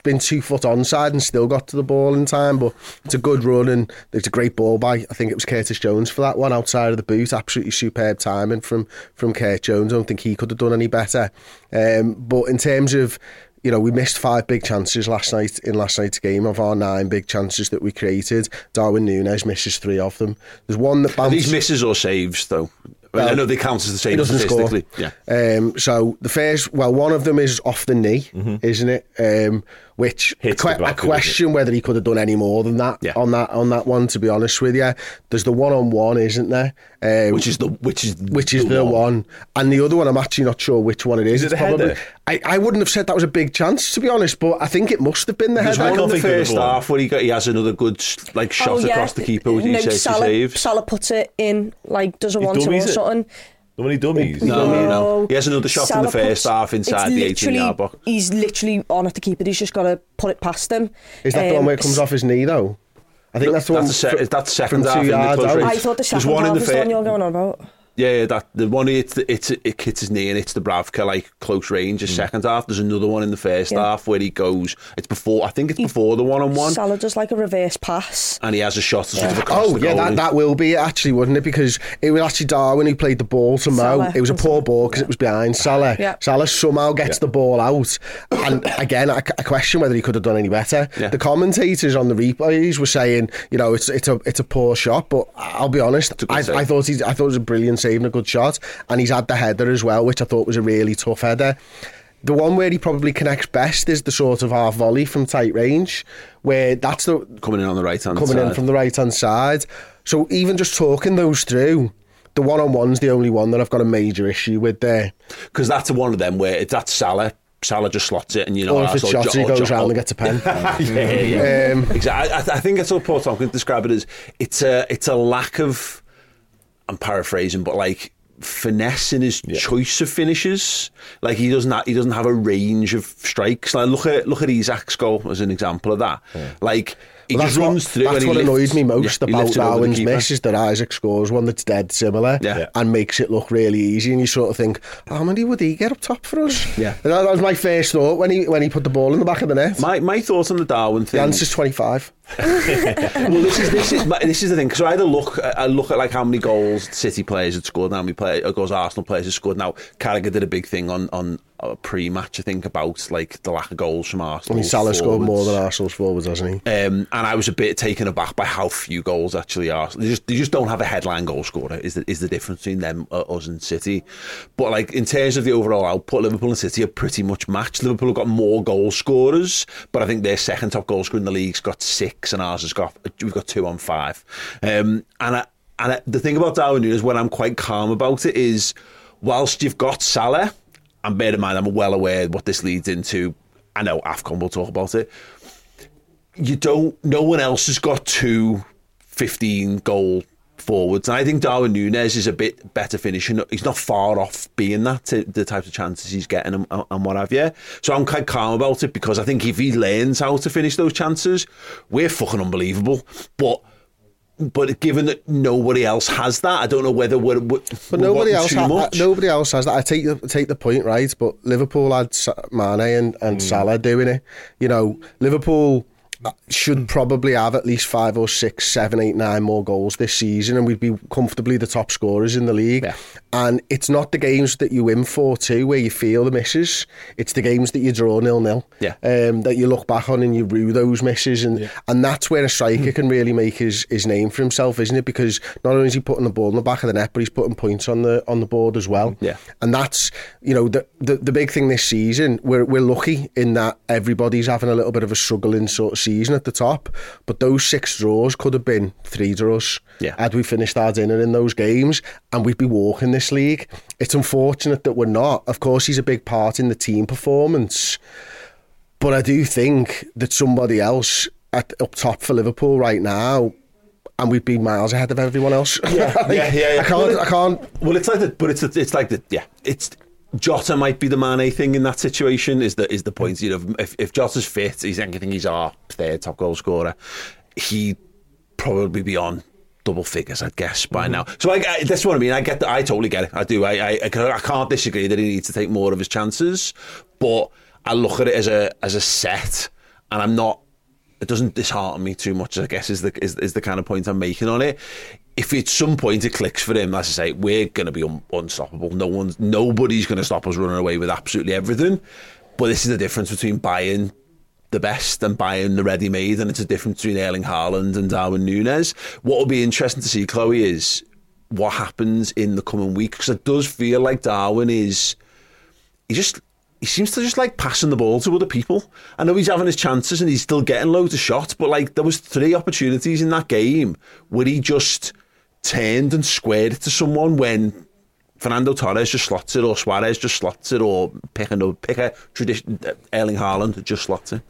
been two foot onside and still got to the ball in time. But it's a good run and it's a great ball by I think it was Curtis Jones for that one outside of the boot. Absolutely superb timing from from Kurt Jones. I don't think he could have done any better. Um, but in terms of you know, we missed five big chances last night in last night's game of our nine big chances that we created. Darwin Núñez misses three of them. There's one that Are bounced. these misses or saves, though? I, mean, I know they count as the He same doesn't score. Yeah. Um, so the first, well, one of them is off the knee, isn't it? Um, which I, Hits que- I question whether he could have done any more than that Yeah. on that on that one. To be honest with you, there's the one on one, isn't there? Um, Which is the which is which is the, one. and the other one I'm actually not sure which one it is. Is it It's the header? I, I wouldn't have said that was a big chance to be honest, but I think it must have been the There's header. one in the think of first the one. half where he got he has another good like shot across the keeper, which he no, says he Salah, saves. Salah puts it in, like, does a He one two or dummies it. Something. The one he dummies. No, no, no. He has another shot in the first puts- half inside the 18 yard box. He's literally on at the keeper. He's just got to put it past him. Is that the Um, one where it comes off his knee though? I think that's the That's one. the se- that's second half in the yards close out. range. I thought the There's second one half the is the one you're going on about. Yeah, yeah, that the one it's the, it's it hits his knee and it's the Bravka like close range. His mm. second half. There's another one in the first Yeah. half where he goes. It's before. I think it's before the one on one, Salah does like a reverse pass. and he has a shot to sort of Oh the yeah, that, that will be it actually, wouldn't it? Because it was actually Darwin who played the ball to Mo. Salah. It was a poor ball because it was behind Salah. Yeah. Salah somehow gets the ball out, and again, I, I question whether he could have done any better. Yeah. The commentators on the replays were saying, you know, it's it's a it's a poor shot, but I'll be honest, I. I thought he's I thought it was a brilliant save and a good shot, and he's had the header as well, which I thought was a really tough header. The one where he probably connects best is the sort of half volley from tight range, where that's the coming in on the right hand coming side. in from the right hand side. So even just talking those through, the one on one's the only one that I've got a major issue with there. because that's one of them where it's that's Salah. Salah just slots it, and you know, Or if it's Jota, he goes Jo- round and gets a pen. [LAUGHS] yeah, yeah. Um, exactly. I, I think that's what Paul Tomkins described it as. It's a it's a lack of. I'm paraphrasing, but like finesse in his choice of finishes. Like he doesn't have, he doesn't have a range of strikes. Like look at look at Isak's goal as an example of that. Like he Well, just that's runs what, through. That's what lifts- annoyed me most yeah, about lifts it over the Darwin's miss is that Isak scores one that's dead similar Yeah. And makes it look really easy, and you sort of think, how many would he get up top for us? Yeah. That, that was my first thought when he when he put the ball in the back of the net. My my thoughts on the Darwin the thing. answer's twenty five. [LAUGHS] well, this is this is this is the thing because I either look I look at like how many goals City players had scored, and how many play, uh, goals Arsenal players had scored. Now Carragher did a big thing on on pre-match, I think, about like the lack of goals from I Arsenal. mean, Salah scored more than Arsenal's forwards, hasn't he? Um, and I was a bit taken aback by how few goals actually are. They just, they just don't have a headline goal scorer. Is the, is the difference between them, uh, us, and City? But like in terms of the overall output, Liverpool and City are pretty much matched. Liverpool have got more goal scorers, but I think their second top goal scorer in the league's got six, and ours has got we've got two on five. Um, and I, and I, the thing about Darwin Núñez, when I'm quite calm about it, is whilst you've got Salah, and bear in mind I'm well aware what this leads into. I know Afcon will talk about it. You don't no one else has got two 15 goal forwards. And I think Darwin Núñez is a bit better finishing he's not far off being that to the types of chances he's getting and, and what have you. So I'm quite calm about it because I think if he learns how to finish those chances we're fucking unbelievable. But but given that nobody else has that I don't know whether we're, we're But nobody else, ha- much nobody else has that. I take the take the point right, but Liverpool had Mane and, and hmm. Salah doing it. You know, Liverpool should probably have at least five or six, seven, eight, nine more goals this season, and we'd be comfortably the top scorers in the league. Yeah. And it's not the games that you win for too, where you feel the misses. It's the games that you draw nil nil. Yeah. Um, that you look back on and you rue those misses, and and that's where a striker can really make his, his name for himself, isn't it? Because not only is he putting the ball in the back of the net, but he's putting points on the on the board as well. Yeah. And that's you know the the, the big thing this season. We're we're lucky in that everybody's having a little bit of a struggling sort of season at the top, but those six draws could have been three draws. Yeah. Had we finished our dinner in those games, and we'd be walking this league. It's unfortunate that we're not. Of course, he's a big part in the team performance, but I do think that somebody else at up top for Liverpool right now. And we'd be miles ahead of everyone else. Yeah, [LAUGHS] Like, yeah, yeah, yeah. I can't. I can't. Well, it's like the, but it's it's like the yeah, it's Jota might be the Mane thing in that situation. Is the is the point? You know, if if Jota's fit, he's anything. he's our third top goal scorer. He probably be on double figures, I'd guess by mm-hmm. now. So I, I that's what I mean. I get that. I totally get it. I do. I, I I I can't disagree that he needs to take more of his chances, but I look at it as a as a set, and I'm not it doesn't dishearten me too much. I guess is the is, is the kind of point I'm making on it. If at some point it clicks for him, as I say, we're going to be un- unstoppable. No one's nobody's going to stop us running away with absolutely everything. But this is the difference between buying the best and buying the ready-made, and it's a difference between Erling Haaland and Darwin Núñez. What will be interesting to see, Chloe, is what happens in the coming week because it does feel like Darwin is he just he seems to just like passing the ball to other people. I know he's having his chances and he's still getting loads of shots, but like there was three opportunities in that game where he just turned and squared to someone when Fernando Torres just slots it, or Suarez just slots it, or pick a, pick a tradition, Erling Haaland just slots it.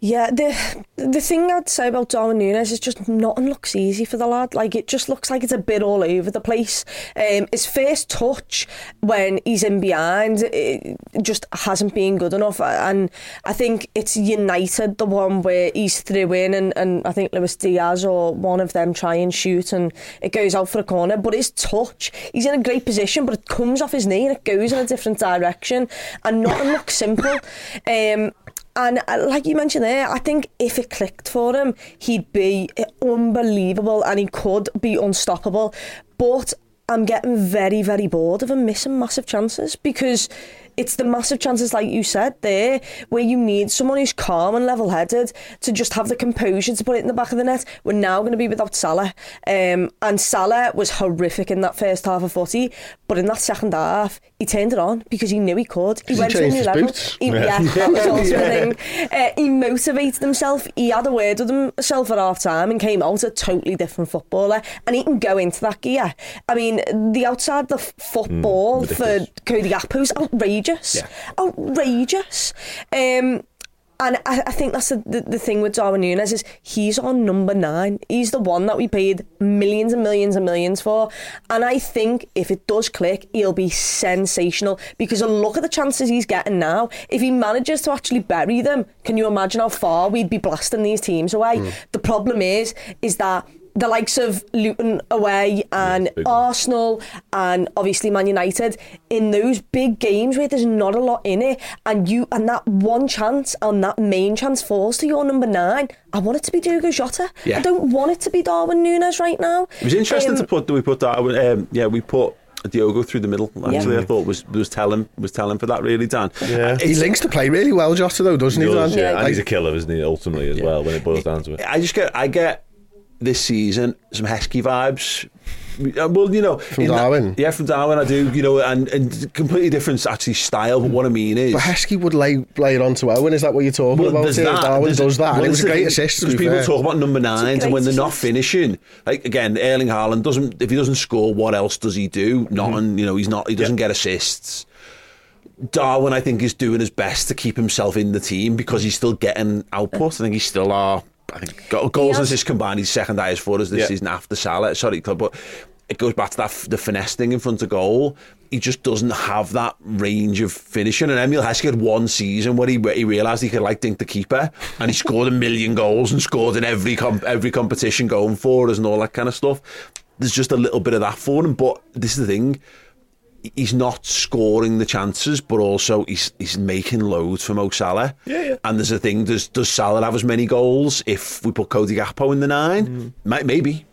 Yeah, the the thing I'd say about Darwin Núñez is just nothing looks easy for the lad. Like it just looks like it's a bit all over the place. Um, his first touch when he's in behind it just hasn't been good enough, and I think it's United the one where he's through in, and, and I think Luis Diaz or one of them try and shoot, and it goes out for a corner. But his touch, he's in a great position, but it comes off his knee and it goes in a different direction, and nothing looks simple. Um, and uh, like you mentioned there, I think if it clicked for him, he'd be unbelievable and he could be unstoppable. But I'm getting very, very bored of him missing massive chances because it's the massive chances, like you said there, where you need someone who's calm and level headed to just have the composure to put it in the back of the net. We're now going to be without Salah. Um, and Salah was horrific in that first half of footy, but in that second half, he turned it on because he knew he could. He, he went to a new level. Boots? He, yeah. yeah, that was [LAUGHS] also yeah. thing. Uh, he motivated himself. He had a word with himself at half time and came out a totally different footballer. And he can go into that gear. I mean, the outside the football mm, for Cody Gakpo is outrageous outrageous. Yeah. Outrageous. Um, and I, I think that's the, the, the, thing with Darwin Núñez is he's on number nine. He's the one that we paid millions and millions and millions for. And I think if it does click, he'll be sensational because look at the chances he's getting now. If he manages to actually bury them, can you imagine how far we'd be blasting these teams away? Mm. The problem is, is that the likes of Luton away and yeah, Arsenal and obviously Man United in those big games where there's not a lot in it and you and that one chance and that main chance falls to your number nine I want it to be Diogo Jota yeah. I don't want it to be Darwin Núñez right now it was interesting um, to put we put that um, yeah we put Diogo through the middle. Actually, yeah. I thought was was telling was telling for that really, Dan. Yeah, he links to play really well, Jota though, doesn't he? Does, yeah, and he's a killer, isn't he? Ultimately, as yeah. well, when it boils down to it. I just get I get this season some Heskey vibes. Uh, well, you know, from Darwin. That, yeah, from Darwin, I do. You know, and, and completely different actually style. But what I mean is, but Heskey would lay lay it on to Owen. Is that what you're talking well, about? Here? That, Darwin does that. Well, it was a great assist. Because people fair. talk about number nines, and when they're not finishing, like again, Erling Haaland doesn't. If he doesn't score, what else does he do? Not, Mm-hmm. You know, he's not. He doesn't yeah. get assists. Darwin, I think, is doing his best to keep himself in the team because he's still getting output. I think he's still our I think goals and assists combined, he's second highest for us this yeah. season after Salah. Sorry, club, but it goes back to that the finesse thing in front of goal. He just doesn't have that range of finishing. And Emile Heskey had one season where he he realised he could like dink the keeper, and he [LAUGHS] scored a million goals and scored in every comp, every competition going for us and all that kind of stuff. There's just a little bit of that for him, but this is the thing he's not scoring the chances, but also he's he's making loads for Mo Salah. Yeah, yeah. And there's a thing: does does Salah have as many goals if we put Cody Gakpo in the nine? Mm. Maybe,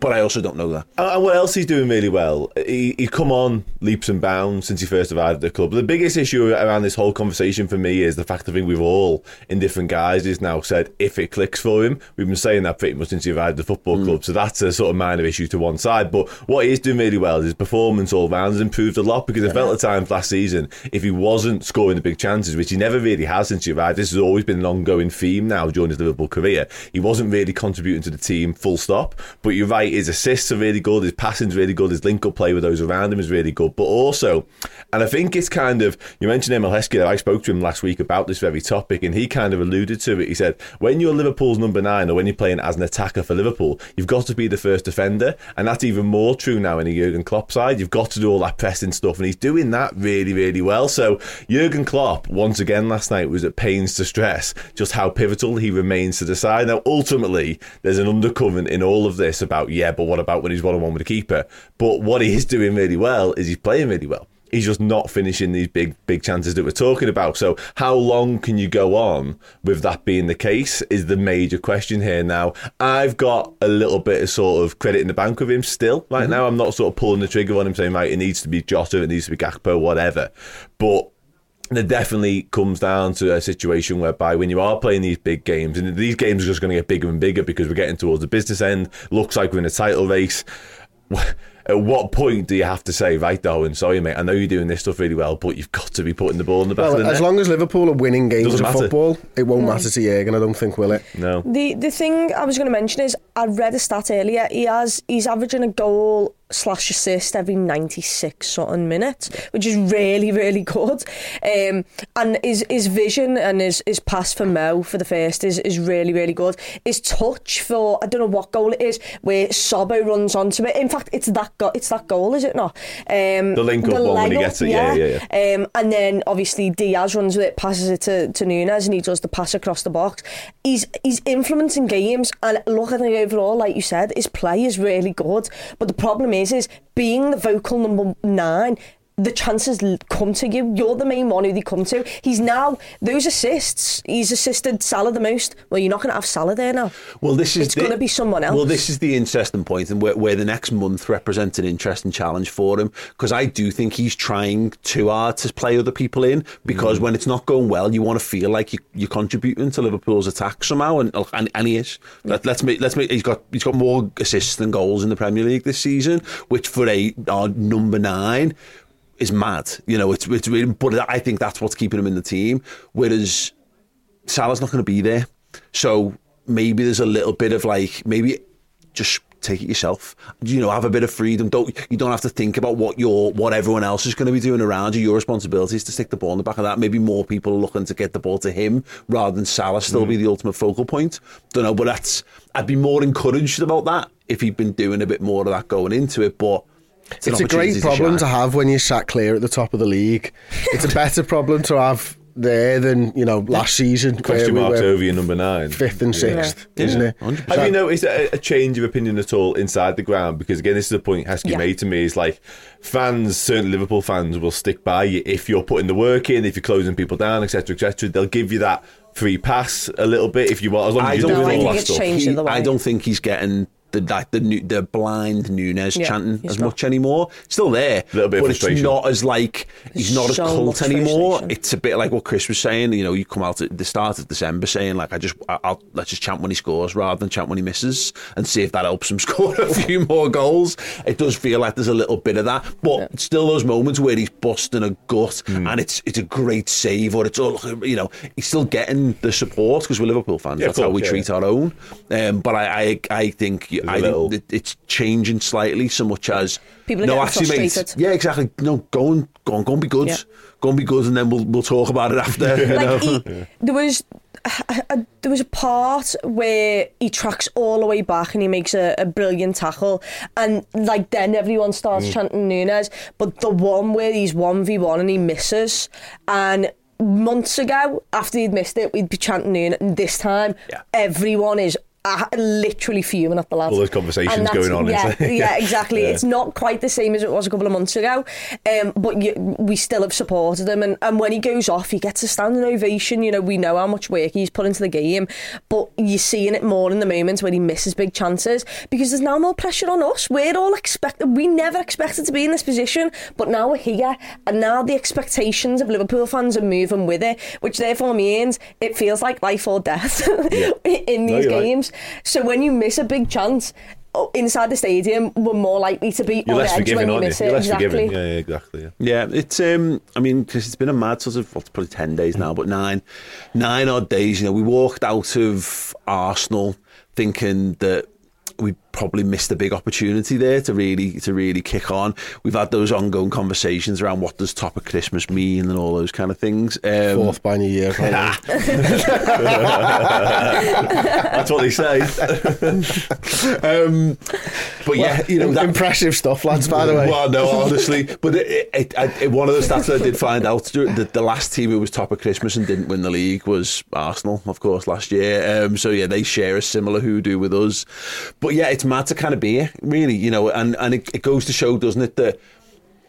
but I also don't know that. And what else he's doing really well? He, he's come on leaps and bounds since he first arrived at the club. The biggest issue around this whole conversation for me is the fact that I think we've all, in different guises, now said if it clicks for him. We've been saying that pretty much since he arrived at the football mm. club, so that's a sort of minor issue to one side. But what he is doing really well is his performance all round has improved a lot because I felt at times last season if he wasn't scoring the big chances, which he never really has since he arrived, this has always been an ongoing theme now during his Liverpool career. He wasn't really contributing to the team full stop. But you're right, his assists are really good, his passing's really good, his link up play with those around him is really good. But also, and I think it's kind of, you mentioned Emile Heskey, I spoke to him last week about this very topic, and he kind of alluded to it. He said, when you're Liverpool's number nine, or when you're playing as an attacker for Liverpool, you've got to be the first defender. And that's even more true now in a Jurgen Klopp side. You've got to do all that pressing stuff, and he's doing that really, really well. So, Jurgen Klopp, once again last night, was at pains to stress just how pivotal he remains to the side. Now, ultimately, there's an undercurrent in all of this about, yeah, but what about when he's one on one with the keeper? But what he is doing really well is he's playing really well. He's just not finishing these big, big chances that we're talking about. So, how long can you go on with that being the case? Is the major question here. Now, I've got a little bit of sort of credit in the bank with him still. Right mm-hmm. now, I'm not sort of pulling the trigger on him saying, right, it needs to be Jota, it needs to be Gakpo, whatever. But there definitely comes down to a situation whereby when you are playing these big games, and these games are just going to get bigger and bigger because we're getting towards the business end, looks like we're in a title race [LAUGHS] at what point do you have to say, right, Darwin, sorry, mate, I know you're doing this stuff really well, but you've got to be putting the ball in the back Well, of the as net? long as Liverpool are winning games Doesn't of matter. football, it won't matter to Jurgen, I don't think, will it? no. The the thing I was going to mention is I read a stat earlier. He has he's averaging a goal slash assist every 96 something minutes, which is really really good. Um, and his his vision and his his pass for Mo for the first is is really really good. His touch for I don't know what goal it is where Szobo runs onto it. In fact, it's that go- it's that goal, is it not? Um, The link-up one when he gets it, yeah, yeah, Um, and then obviously Diaz runs with it, passes it to, to Núñez, and he does the pass across the box. He's he's influencing games, and look at the overall, like you said, his play is really good. But the problem is, being the vocal number nine. The chances come to you. You're the main one who they come to. He's now those assists. He's assisted Salah the most. Well, you're not going to have Salah there now. Well, this is It's gonna be someone else. Well, this is the interesting point, and where, where the next month represents an interesting challenge for him because I do think he's trying too hard to play other people in. Because mm. when it's not going well, you want to feel like you, you're contributing to Liverpool's attack somehow, and and, and he is. Let, let's make let's make he's got he's got more assists than goals in the Premier League this season, which for a our number nine. Is mad, you know. It's it's really, but I think that's what's keeping him in the team. Whereas Salah's not going to be there. So maybe there's a little bit of like, maybe just take it yourself. You know, have a bit of freedom. Don't you don't have to think about what your what everyone else is going to be doing around you. Your responsibility is to stick the ball in the back of that. Maybe more people are looking to get the ball to him rather than Salah still mm. be the ultimate focal point. Don't know, but that's I'd be more encouraged about that if he'd been doing a bit more of that going into it. But it's, It's a great problem shine. to have when you're sat clear at the top of the league. It's a better problem to have there than, you know, last season. Question where we marks over your number nine. Fifth and sixth, isn't it? 100%. Have you noticed a, a change of opinion at all inside the ground? Because again, this is a point Heskey Yeah. made to me. Is like fans, certain Liverpool fans, will stick by you if you're putting the work in, if you're closing people down, etc., etc. They'll give you that free pass a little bit if you want, as long as I you're don't doing all think that it's stuff. changed He- the way. I don't think he's getting the like the new, the blind Núñez Yeah, chanting as not. much anymore. Still there, Little bit of but it's not as like he's not as So cult anymore. It's a bit like what Chris was saying. You know, you come out at the start of December saying like, I just I- I'll let's just chant when he scores rather than chant when he misses and see if that helps him [LAUGHS] score a few more goals. It does feel like there's a little bit of that, but still those moments where he's busting a gut Hmm. and it's it's a great save or it's all you know he's still getting the support because we're Liverpool fans. Yeah, of That's how we yeah, treat our own. Um, but I, I, I think a I little- think it's changing slightly so much as People are no, getting actually, mate. Yeah, exactly. No, go and go and go and be good. Yeah. Go and be good, and then we'll we'll talk about it after. you know? like he, [LAUGHS] there was a, [LAUGHS] a- there was a part where he tracks all the way back and he makes a, a brilliant tackle and like then everyone Mm. starts chanting Núñez but the one where he's 1v1 and he misses and months ago after he'd missed it we'd be chanting Núñez and this time Yeah. everyone is literally fuming at the lad. All those conversations going on [LAUGHS] Yeah, yeah, exactly. Yeah. It's not quite the same as it was a couple of months ago, um, but you, we still have supported him. And, and when he goes off, he gets a standing ovation. You know, we know how much work he's put into the game, but you're seeing it more in the moments when he misses big chances because there's now more pressure on us. We're all expected. We never expected to be in this position, but now we're here, and now the expectations of Liverpool fans are moving with it, which therefore means it feels like life or death [LAUGHS] in these you're right. Games. So when you miss a big chance oh, inside the stadium, we're more likely to be You're on less edge forgiving, when you aren't you? miss You're less exactly. forgiving. Yeah, yeah, exactly. Yeah. Yeah, it's um. I mean, because it's been a mad sort of well, it's probably ten days now, but nine, nine odd days. You know, we walked out of Arsenal thinking that we probably missed a big opportunity there to really to really kick on. We've had those ongoing conversations around what does top of Christmas mean and all those kind of things. Um, Fourth by New Year. [LAUGHS] That's what they say. um, but yeah, you know that, Impressive stuff, lads, by the way. Well, no, [LAUGHS] honestly, but it, it, it, it- one of the stats I did find out that the last team who was top of Christmas and didn't win the league was Arsenal, of course, last year. Um, so yeah, they share a similar hoodoo with us. But yeah, it's mad to kind of be really, you know, and and it, it goes to show, doesn't it, that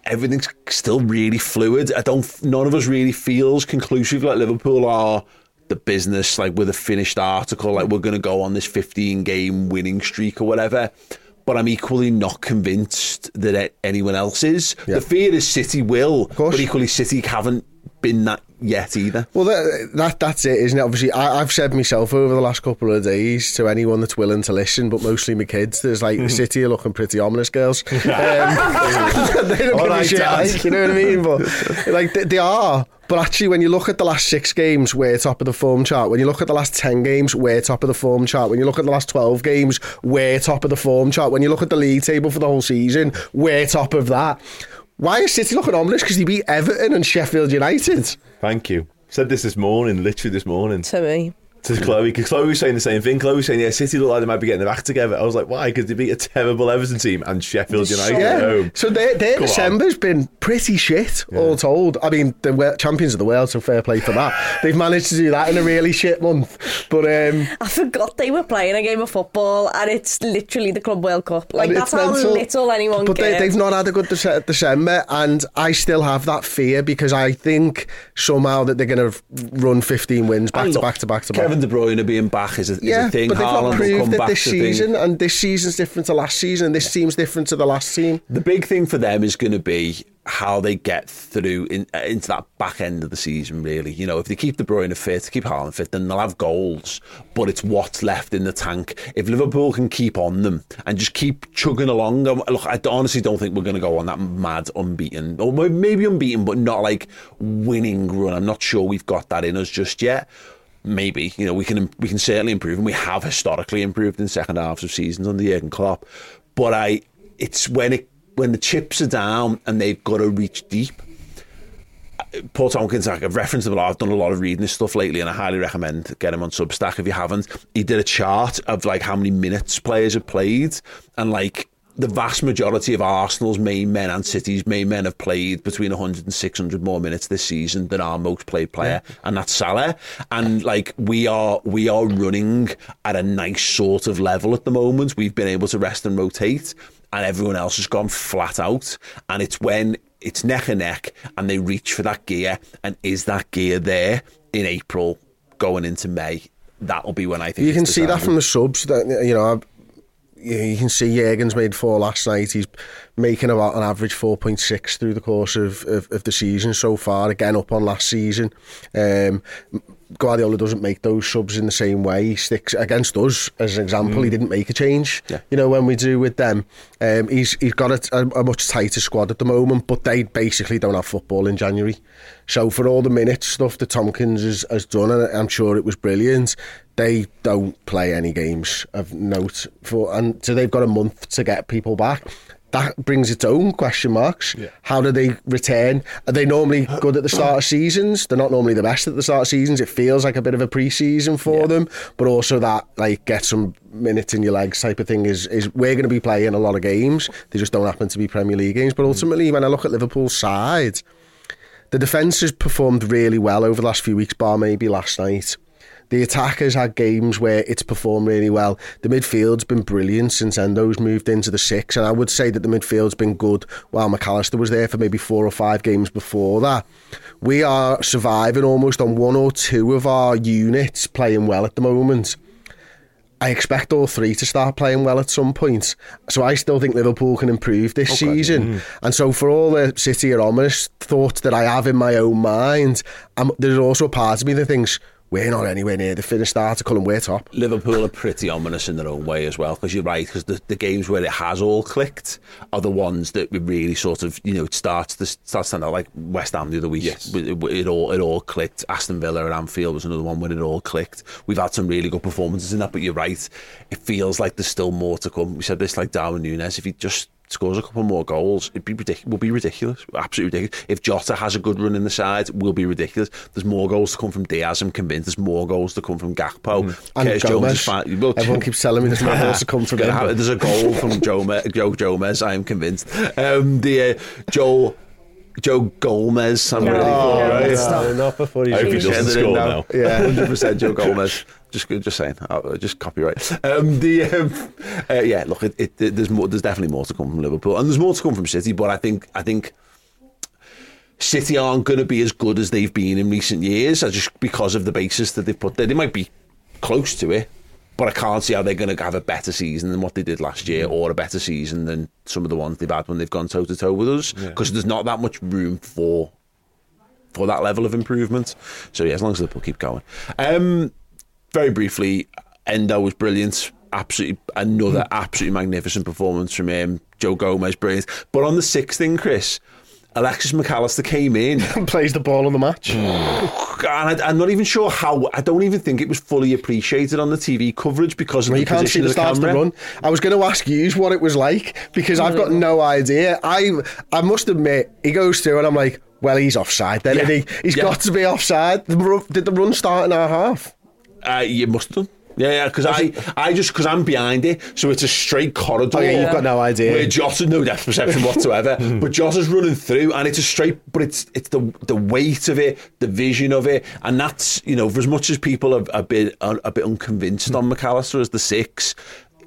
everything's still really fluid. I don't. None of us really feels conclusive like Liverpool are the business, like with a finished article, like we're going to go on this 15 game winning streak or whatever. But I'm equally not convinced that anyone else is. Yeah. The fear is City will, but equally City haven't been that yet either. Well, that, that that's it, isn't it? Obviously, I, I've said myself over the last couple of days to anyone that's willing to listen, but mostly my kids. There's like the [LAUGHS] city are looking pretty ominous, girls. [LAUGHS] Um, [LAUGHS] they don't give a shit, like, you know what I mean? But like they, they are. But actually, when you look at the last six games, we're top of the form chart. When you look at the last 10 games, we're top of the form chart. When you look at the last 12 games, we're top of the form chart. When you look at the league table for the whole season, we're top of that. Why is City looking ominous? Because they beat Everton and Sheffield United. Thank you. Said this this morning, literally this morning. To me. To Chloe because Chloe was saying the same thing. Chloe was saying, "Yeah, City look like they might be getting their act together." I was like, "Why?" Because they beat a terrible Everton team and Sheffield United at home. So their, their Come on. December's been pretty shit, all told. I mean, the wor- champions of the world, so fair play for that. [LAUGHS] They've managed to do that in a really shit month. But um, I forgot they were playing a game of football and it's literally the Club World Cup. Like, that's it's how mental. little anyone But they, they've not had a good Dece- December, and I still have that fear because I think somehow that they're going to run 15 wins back And to look, back to back to back. Kevin De Bruyne being back is a, is yeah, a thing. but they've Haaland not will proved come it this thing. season, and this season's different to last season, and this team's different to the last team. The big thing for them is going to be how they get through in, uh, into that back end of the season. Really, you know, if they keep De Bruyne fit, keep Haaland fit, then they'll have goals. But it's what's left in the tank. If Liverpool can keep on them and just keep chugging along, um, look, I honestly don't think we're going to go on that mad unbeaten, or maybe unbeaten, but not like winning run. I'm not sure we've got that in us just yet. Maybe you know we can we can certainly improve, and we have historically improved in second halves of seasons under Jurgen Klopp. But I, it's when it when the chips are down and they've got to reach deep. Uh, Paul Tomkins, I've referenced him a lot. I've done a lot of reading his stuff lately, and I highly recommend get him on Substack if you haven't. He did a chart of like how many minutes players have played, and like the vast majority of Arsenal's main men and City's main men have played between 100 and 600 more minutes this season than our most played player, and that's Salah. And like we are, we are running at a nice sort of level at the moment. We've been able to rest and rotate, and everyone else has gone flat out. And it's when it's neck and neck, and they reach for that gear, and is that gear there in April going into May? That'll be when I think You can see that from the subs. That you know, I've- you you can see Jurgen's made four last night. He's making about an average four point six through the course of, of, of the season so far. Again, up on last season. Um, Guardiola doesn't make those subs in the same way. He sticks against us as an example. He didn't make a change. Yeah. You know when we do with them, um, he's he's got a, a, a much tighter squad at the moment, but they basically don't have football in January. So for all the minutes stuff that Tomkins has, has done, and I'm sure it was brilliant, they don't play any games of note for, and so they've got a month to get people back. That brings its own question marks. How do they return? Are they normally good at the start of seasons? They're not normally the best at the start of seasons. It feels like a bit of a pre-season for them, but also that like get some minutes in your legs type of thing is is we're going to be playing a lot of games. They just don't happen to be Premier League games. But mm. ultimately, when I look at Liverpool's side, the defence has performed really well over the last few weeks, bar maybe last night. The attack has had games where it's performed really well. The midfield's been brilliant since Endo's moved into the six, and I would say that the midfield's been good while Mac Allister was there for maybe four or five games before that. We are surviving almost on one or two of our units playing well at the moment. I expect all three to start playing well at some point. So I still think Liverpool can improve this season. Mm. And so for all the City or ominous thoughts that I have in my own mind, i there's also a part of me that thinks we're not anywhere near the finished article and we're top. Liverpool are pretty ominous in their own way as well, because you're right, because the, the games where it has all clicked are the ones that we really sort of, you know, it starts to start to stand out like West Ham the other week. Yes. It, it all it all clicked. Aston Villa at Anfield was another one where it all clicked. We've had some really good performances in that, but you're right. It feels like there's still more to come. We said this like Darwin Núñez, if he just scores a couple more goals, it'd be ridiculous. Will be ridiculous, absolutely ridiculous. If Jota has a good run in the side, it will be ridiculous. There's more goals to come from Diaz. I'm convinced. There's more goals to come from Gakpo. And Curtis Gomez. is fine. Well, Everyone keeps telling me there's more goals to come from [LAUGHS] him, There's a goal from Joe, Joe Gomez. I am convinced. Um, the uh, Joe Joe Gomez. I'm No, really no, for, right? stop. not before he's I hope he doesn't Send it in score now. now. [LAUGHS] Yeah. hundred percent Joe Gomez. Just, just saying. Uh, just copyright. Um, the um, uh, yeah. Look, it, it, there's more. There's definitely more to come from Liverpool, and there's more to come from City. But I think, I think. City aren't going to be as good as they've been in recent years, uh, just because of the basis that they've put there. They might be close to it, but I can't see how they're going to have a better season than what they did last year, or a better season than some of the ones they've had when they've gone toe to toe with us. Because there's not that much room for for that level of improvement. So yeah, as long as Liverpool keep going. Um, very briefly, Endo was brilliant. Absolutely, another absolutely magnificent performance from him. Joe Gomez, brilliant. But on the sixth thing, Chris, Alexis Mac Allister came in [LAUGHS] and plays the ball of the match. and I, I'm not even sure how. I don't even think it was fully appreciated on the TV coverage because of Well, the you can't see the of the start of the run. I was going to ask you what it was like because I've got no idea. I I must admit, he goes through and I'm like, well, he's offside then, Yeah. he? He's Yeah. got to be offside. Did the run start in our half? Uh, you must have done. Yeah, yeah, because I, I just because I'm behind it, so it's a straight corridor. Oh, yeah, you've got no idea. Where Joss has no depth perception whatsoever, [LAUGHS] mm. but Joss is running through, and it's a straight. But it's it's the the weight of it, the vision of it, and that's you know for as much as people are a bit are a bit unconvinced on Mac Allister as the six.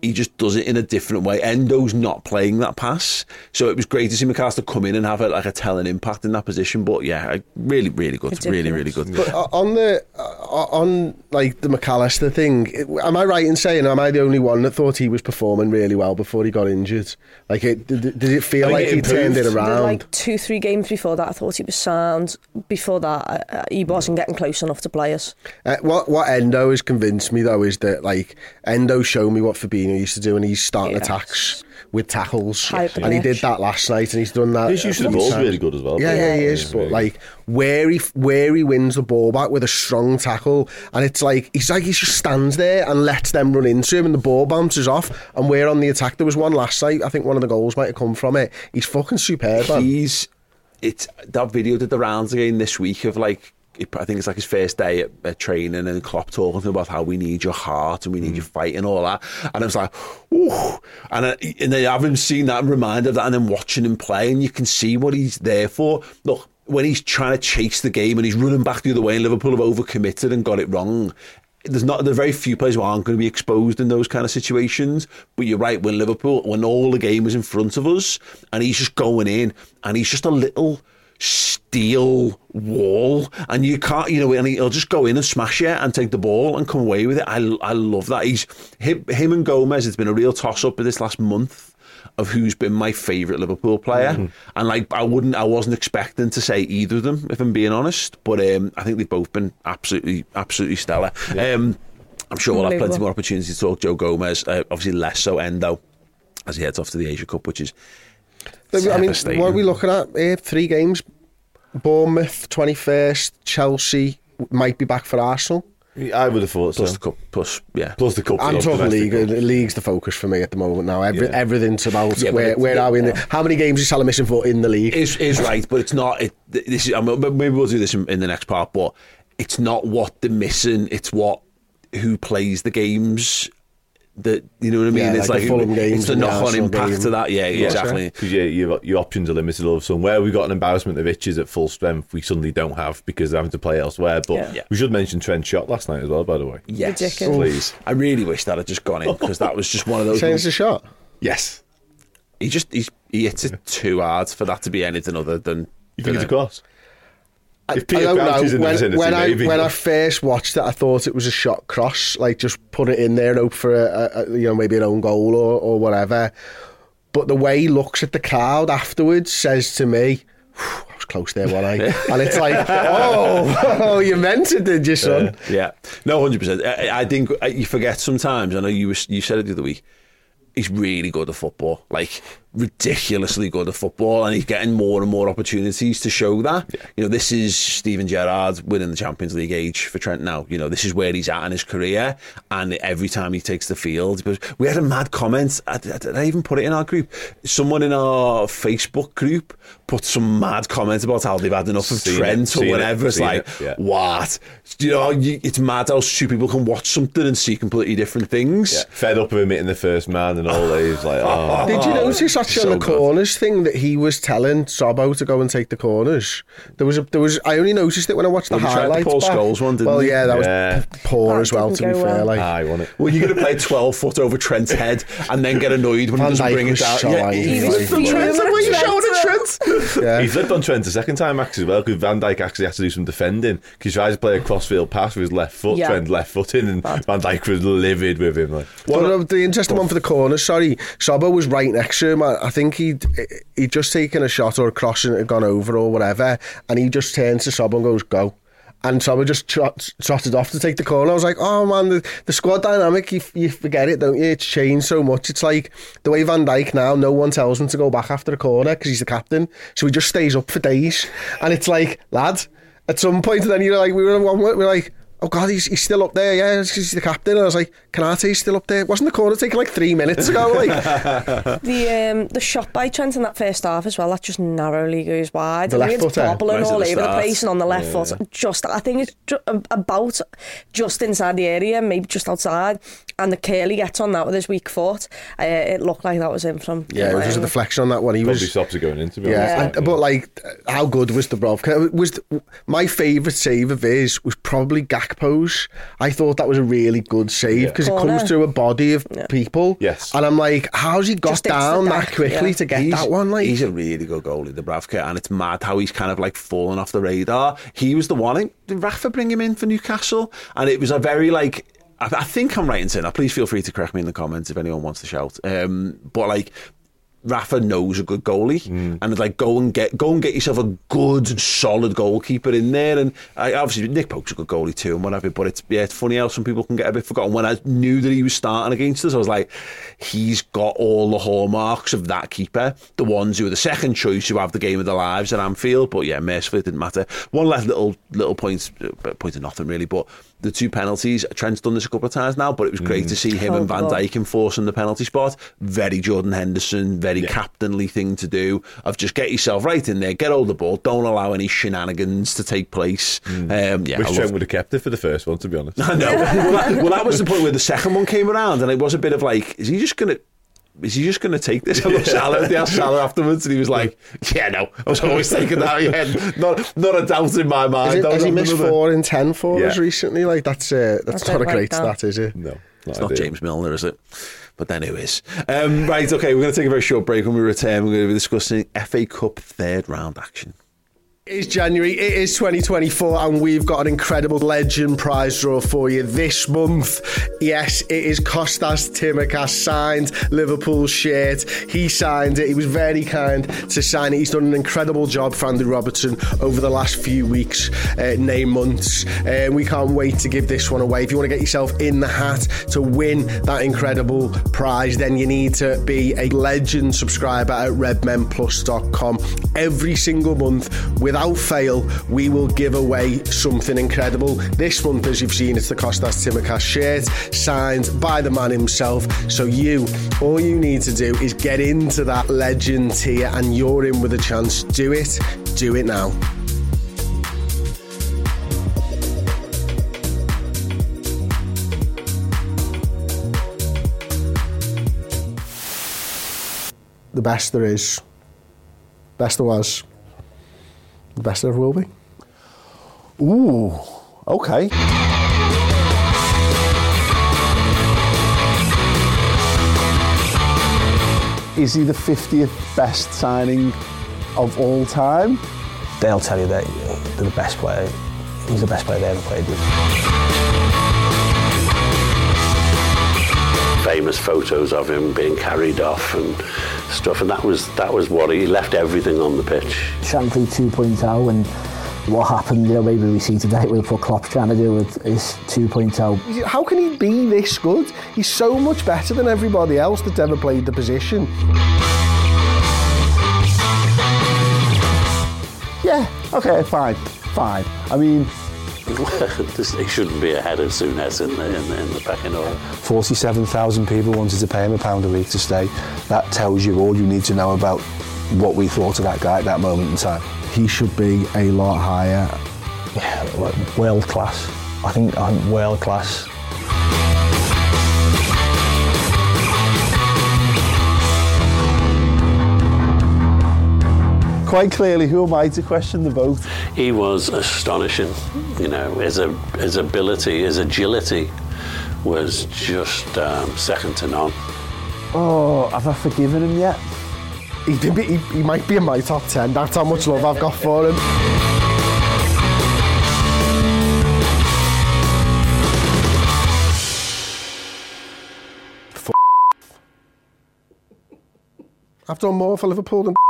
He just does it in a different way. Endo's not playing that pass, so it was great to see Mac Allister come in and have a, like a telling impact in that position. But yeah, really, really good, really, really good. But uh, on the uh, on like the Mac Allister thing, am I right in saying am I the only one that thought he was performing really well before he got injured? Like, it, did, did it feel I think like it he turned it around? like two, three games before that, I thought he was sound. Before that, uh, he wasn't getting close enough to players. Uh, what what Endo has convinced me though is that like Endo showed me what Fabinho used to do, and he's starting Yes. attacks with tackles, High up the and he did that last night, and he's done that. His use of the ball's really good as well. Yeah, yeah, he is. But like where he where he wins the ball back with a strong tackle, and it's like he's like he just stands there and lets them run into him, and the ball bounces off, and we're on the attack. There was one last night. I think one of the goals might have come from it. He's fucking superb. Man. he's it's that video did the rounds again this week of like I think it's like his first day at, at training and Klopp talking to him about how we need your heart and we need mm. your fight and all that. And I was like ooh. And I, and then having seen that. And reminded of that and then watching him play and you can see what he's there for. Look when he's trying to chase the game and he's running back the other way and Liverpool have overcommitted and got it wrong there's not there are very few players who aren't going to be exposed in those kind of situations. But you're right, when Liverpool, when all the game was in front of us, and he's just going in, and he's just a little steel wall, and you can't, you know, and he'll just go in and smash it and take the ball and come away with it. I, I love that. He's him, him and Gomez. It's been a real toss up this last month of who's been my favourite Liverpool player, and like I wouldn't, I wasn't expecting to say either of them if I'm being honest, but um, I think they've both been absolutely, absolutely stellar. Um, I'm sure we'll have plenty more opportunities to talk Joe Gomez. Uh, obviously, less so Endo as he heads off to the Asia Cup, which is I mean, what are we looking at here? Three games. Bournemouth, 21st. Chelsea might be back for Arsenal. I would have thought plus so. the cup, plus yeah. Plus the cup. I'm talking league. cup. The league's the focus for me at the moment now. Every, Yeah. Everything's about Yeah, where, it's- where are we in the, How many games is Salah missing for in the league? is is right, but it's not. It, this is, I mean, maybe we'll do this in, in the next part, but it's not what they're missing. It's what who plays the games. That you know what I mean? Yeah, it's like like, the Fulham it's the knock-on impact game. to that. Yeah, Yeah. exactly. Because yeah, your, your options are limited all of a sudden. Where we got an embarrassment of itches at full strength, we suddenly don't have because they're having to play elsewhere. But Yeah. Yeah. we should mention Trent shot last night as well, by the way. Yes, Ridiculous. Please. I really wish that had just gone in because that was just one of those. Saying it's a shot. Yes. he just he's, he hits it too hard for that to be anything other than. You think it's a cross? I, If Peter I don't Crouch know. is in the when, vicinity, when I maybe. when I first watched it, I thought it was a shot cross, like just put it in there and hope for a, a, you know maybe an own goal or, or whatever. But the way he looks at the crowd afterwards says to me, "I was close there, wasn't I?" [LAUGHS] and it's like, "Oh, oh, [LAUGHS] you meant it, did you, son?" Yeah, no, hundred percent. I I think uh, you forget sometimes. I know you you said it the other week. He's really good at football, like ridiculously good at football, and he's getting more and more opportunities to show that. You know, this is Steven Gerrard winning the Champions League age for Trent now. You know, this is where he's at in his career, and every time he takes the field, we had a mad comment. I, I, did I even put it in our group? Someone in our Facebook group put some mad comment about how they've had enough of Seen it, Trent or seen it, whatever. It's like, it, yeah. what? You know, you, it's mad how two people can watch something and see completely different things. Yeah. Fed up of him hitting the first man and all that. He's like, [LAUGHS] oh. Did you notice actually so on the good. corners thing that he was telling Szobo to go and take the corners? There was a, there was I only noticed it when I watched the Well, he tried the highlights. Paul back. Scholes one, didn't well, yeah, that Yeah. was poor That as well. To be go fair, well. like I won it. Well, you're going to play 12 foot over Trent's head and then get annoyed when he doesn't Dijk bring it was down. so angry. he He was was Trent. at What are you shouting at Trent? [LAUGHS] yeah. He flipped on Trent a second time, Max, as well, because Van Dijk actually had to do some defending because he tried to play a crossfield pass with his left foot, Yeah. Trent left foot in, and Van Dijk was livid with him. Like, Well, the interesting one for the corners, sorry, Szobo was right next to him, I think he'd he'd just taken a shot or a cross and it had gone over or whatever, and he just turns to Sob and goes, "Go." And Sob just trot, trotted off to take the corner. I was like, "Oh man, the, the squad dynamic, you, you forget it, don't you? It's changed so much. It's like the way Van Dijk now, no one tells him to go back after a corner because he's the captain, so he just stays up for days. And it's like, lad, at some point, and then you're like, we were we're like." Oh God, he's, he's still up there, yeah, he's the captain. And I was like, Konaté, he's still up there. Wasn't the corner taking like three minutes ago? [LAUGHS] Like, The um, the shot by Trent in that first half as well, that just narrowly goes wide. The I think left it's footer. bobbling Right all the over the start. place and on the left Yeah. foot. Just, I think it's ju- about just inside the area, maybe just outside. And the Curly gets on that with his weak foot. Uh, it looked like that was him from. yeah, it was just a deflection on that one. He Probably was. stops it going into. Yeah, honest. and, but like, how good was the Dubravka? Was the, my favourite save of his was probably Gakpo's. I thought that was a really good save Yeah. because it comes through a body of people. Yes. and I'm like, how's he got Just hits the down that quickly yeah. to get that one? Like, he's a really good goalie, Dubravka, and it's mad how he's kind of like fallen off the radar. He was the one. I Did Rafa bring him in for Newcastle? And it was a very like. I, I think I'm right in saying that. Please feel free to correct me in the comments if anyone wants to shout. Um, but like. Rafa knows a good goalie, and it's like go and get go and get yourself a good, solid goalkeeper in there. And I, obviously Nick Pope's a good goalie too, and whatever. But it's yeah, it's funny how some people can get a bit forgotten. When I knew that he was starting against us, I was like, he's got all the hallmarks of that keeper, the ones who are the second choice, who have the game of their lives at Anfield. But yeah, mercifully it didn't matter. One last little little point, uh, point of nothing really, but. The two penalties, Trent's done this a couple of times now, but it was great to see him and Van Horrible. Dijk enforcing the penalty spot. Very Jordan Henderson, very captainly thing to do of just get yourself right in there, get hold of the ball, don't allow any shenanigans to take place. Um, yeah, Wish I Trent love- would have kept it for the first one, to be honest. [LAUGHS] I know. well, that, well, that was the point where the second one came around, and it was a bit of like, is he just going to. Is he just going to take this? I love Salah. They asked Salah afterwards, and he was like, [LAUGHS] "Yeah, no, I was always thinking that. Yeah, not not a doubt in my mind." Is it, That has was he missed another- four in ten for us Yeah. recently? Like that's uh, that's I not a don't like great that. stat, is it? No, It's not ideal. James Milner, is it? But then it is. Um, right, okay, we're going to take a very short break. When we return, we're going to be discussing FA Cup third round action. It is January, it is 2024, and we've got an incredible legend prize draw for you this month. Yes, it is Costas Tsimikas signed Liverpool's shirt. He signed it. He was very kind to sign it. He's done an incredible job for Andy Robertson over the last few weeks, uh, months. And we can't wait to give this one away. If you want to get yourself in the hat to win that incredible prize, then you need to be a legend subscriber at redmenplus.com. Every single month, without fail, we will give away something incredible. This month, as you've seen, it's the Costas Tsimikas shirt signed by the man himself. So you, all you need to do is get into that legend tier and you're in with a chance. Do it. Do it now. The best there is. Best there was. The best there will be. Ooh, okay. Is he the 50th best signing of all time? they'll tell you that they're the best player. He's the best player they ever played with. Famous photos of him being carried off and stuff, and that was that was what he left everything on the pitch. Shankly 2.0 and what happened, you know, maybe we see today with what Klopp's trying to do with his 2.0. How can he be this good? He's so much better than everybody else that's ever played the position. Yeah, okay, fine, fine. I mean, [LAUGHS] This- he shouldn't be ahead of Souness in the, in the, in the pecking order. 47,000 people wanted to pay him a pound a week to stay. That tells you all you need to know about what we thought of that guy at that moment in time. He should be a lot higher. Yeah, like world class. I think, I think world class. Quite clearly, who am I to question the vote? He was astonishing. You know, his, his ability, his agility was just um, second to none. Oh, have I forgiven him yet? He, did be, he, he might be in my top 10. That's how much love I've got for him. I've done more for Liverpool than at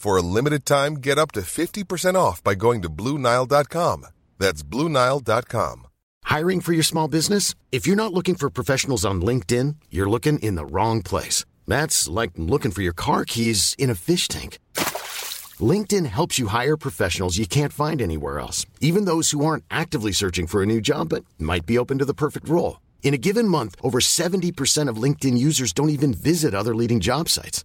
For a limited time, get up to 50% off by going to BlueNile.com. That's BlueNile.com. Hiring for your small business? If you're not looking for professionals on LinkedIn, you're looking in the wrong place. That's like looking for your car keys in a fish tank. LinkedIn helps you hire professionals you can't find anywhere else, even those who aren't actively searching for a new job but might be open to the perfect role. In a given month, over 70% of LinkedIn users don't even visit other leading job sites.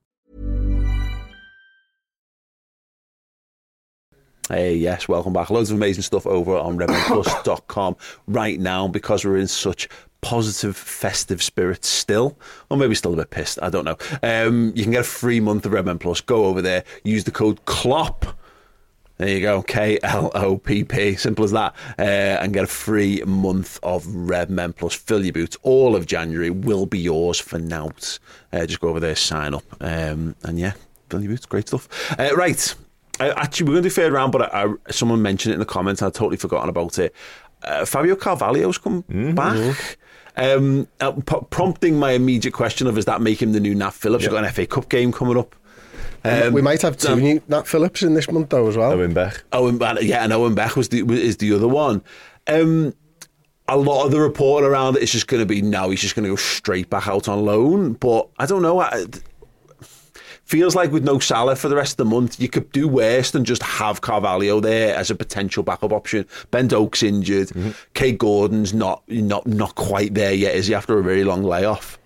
Hey, yes, welcome back. Loads of amazing stuff over on redmenplus.com right now because we're in such positive, festive spirits still, or maybe still a bit pissed. I don't know. Um, you can get a free month of Redmen Plus. Go over there, use the code KLOPP. There you go, K L O P P, simple as that, uh, and get a free month of Redmen Plus. Fill your boots. All of January will be yours for now. Uh, just go over there, sign up, um, and yeah, fill your boots. Great stuff. Uh, right, actually, we're going to do third round, but I, I, someone mentioned it in the comments. I'd totally forgotten about it. Uh, Fabio Carvalho's come back. Um, uh, p- prompting my immediate question of is that make him the new Nat Phillips? You've got an FA Cup game coming up. Um, we might have two um, new Nat Phillips in this month though as well. Owen Beck. Owen, yeah, and Owen Beck was the is the other one. Um, a lot of the report around it is just going to be no, he's just going to go straight back out on loan. But I don't know. I, feels like with no Salah for the rest of the month, you could do worse than just have Carvalho there as a potential backup option. Ben Doak's injured. Mm-hmm. Kaide Gordon's not not not quite there yet, is he? After a very long layoff.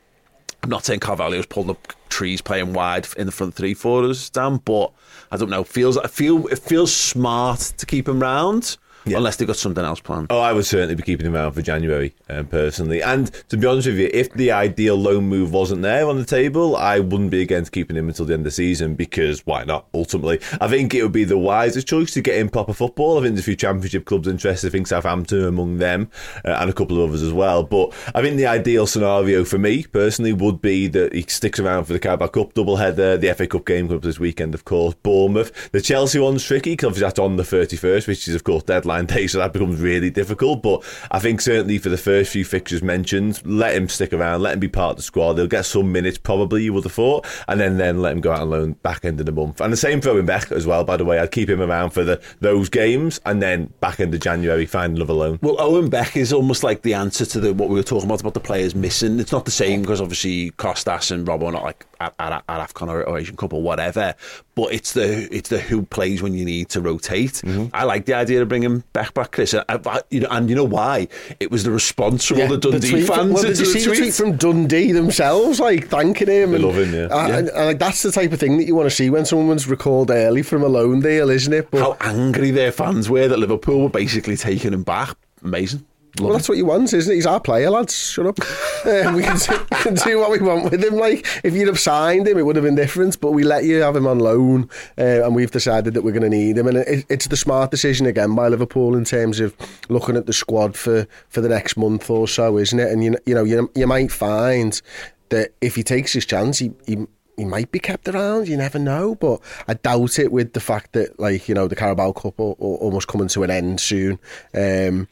I'm not saying Carvalho's pulled up trees playing wide in the front three for us, Dan, but I don't know. Feels I feel it feels smart to keep him round. Unless they've got something else planned. Oh, I would certainly be keeping him around for January, um, personally. And to be honest with you, if the ideal loan move wasn't there on the table, I wouldn't be against keeping him until the end of the season because why not? Ultimately, I think it would be the wisest choice to get him proper football. I think there's a few Championship clubs interested. I think Southampton among them, uh, and a couple of others as well. But I think the ideal scenario for me personally would be that he sticks around for the Carabao Cup double header, the FA Cup game comes this weekend, of course. Bournemouth, the Chelsea one's tricky because obviously that's on the 31st, which is of course deadline day, so that becomes really difficult. But I think certainly for the first few fixtures mentioned, let him stick around, let him be part of the squad. He'll get some minutes probably, you would have thought, and then then let him go out on loan back end of the month. And the same for Owen Beck as well, by the way. I'd keep him around for the those games, and then back end of January find another loan. Well, Owen Beck is almost like the answer to the what we were talking about about the players missing. It's not the same because obviously Costas and Robbo are not like at, at, at AFCON or, or Asian Cup or whatever. But it's the it's the who plays when you need to rotate. Mm-hmm. I like the idea of bringing back, Chris. I, I, you know, and you know why? It was the response from all the Dundee tweet from- fans. well, did into you the see the tweet. tweet from Dundee themselves, like thanking him? They and, love him, yeah. uh, Yeah. And, and, like that's the type of thing that you want to see when someone's recalled early from a loan deal, isn't it? But How angry their fans were that Liverpool were basically taking him back. Amazing. Well, that's what he wants, isn't it? He's our player, lads. Shut up. Um, [LAUGHS] we can do, can do what we want with him. Like if you'd have signed him, it would have been different. But we let you have him on loan, uh, and we've decided that we're going to need him. And it, it's the smart decision again by Liverpool in terms of looking at the squad for, for the next month or so, isn't it? And you you know you you might find that if he takes his chance, he. he he might be kept around, you never know, but I doubt it with the fact that, like, you know, the Carabao Cup will, will almost coming to an end soon. Um,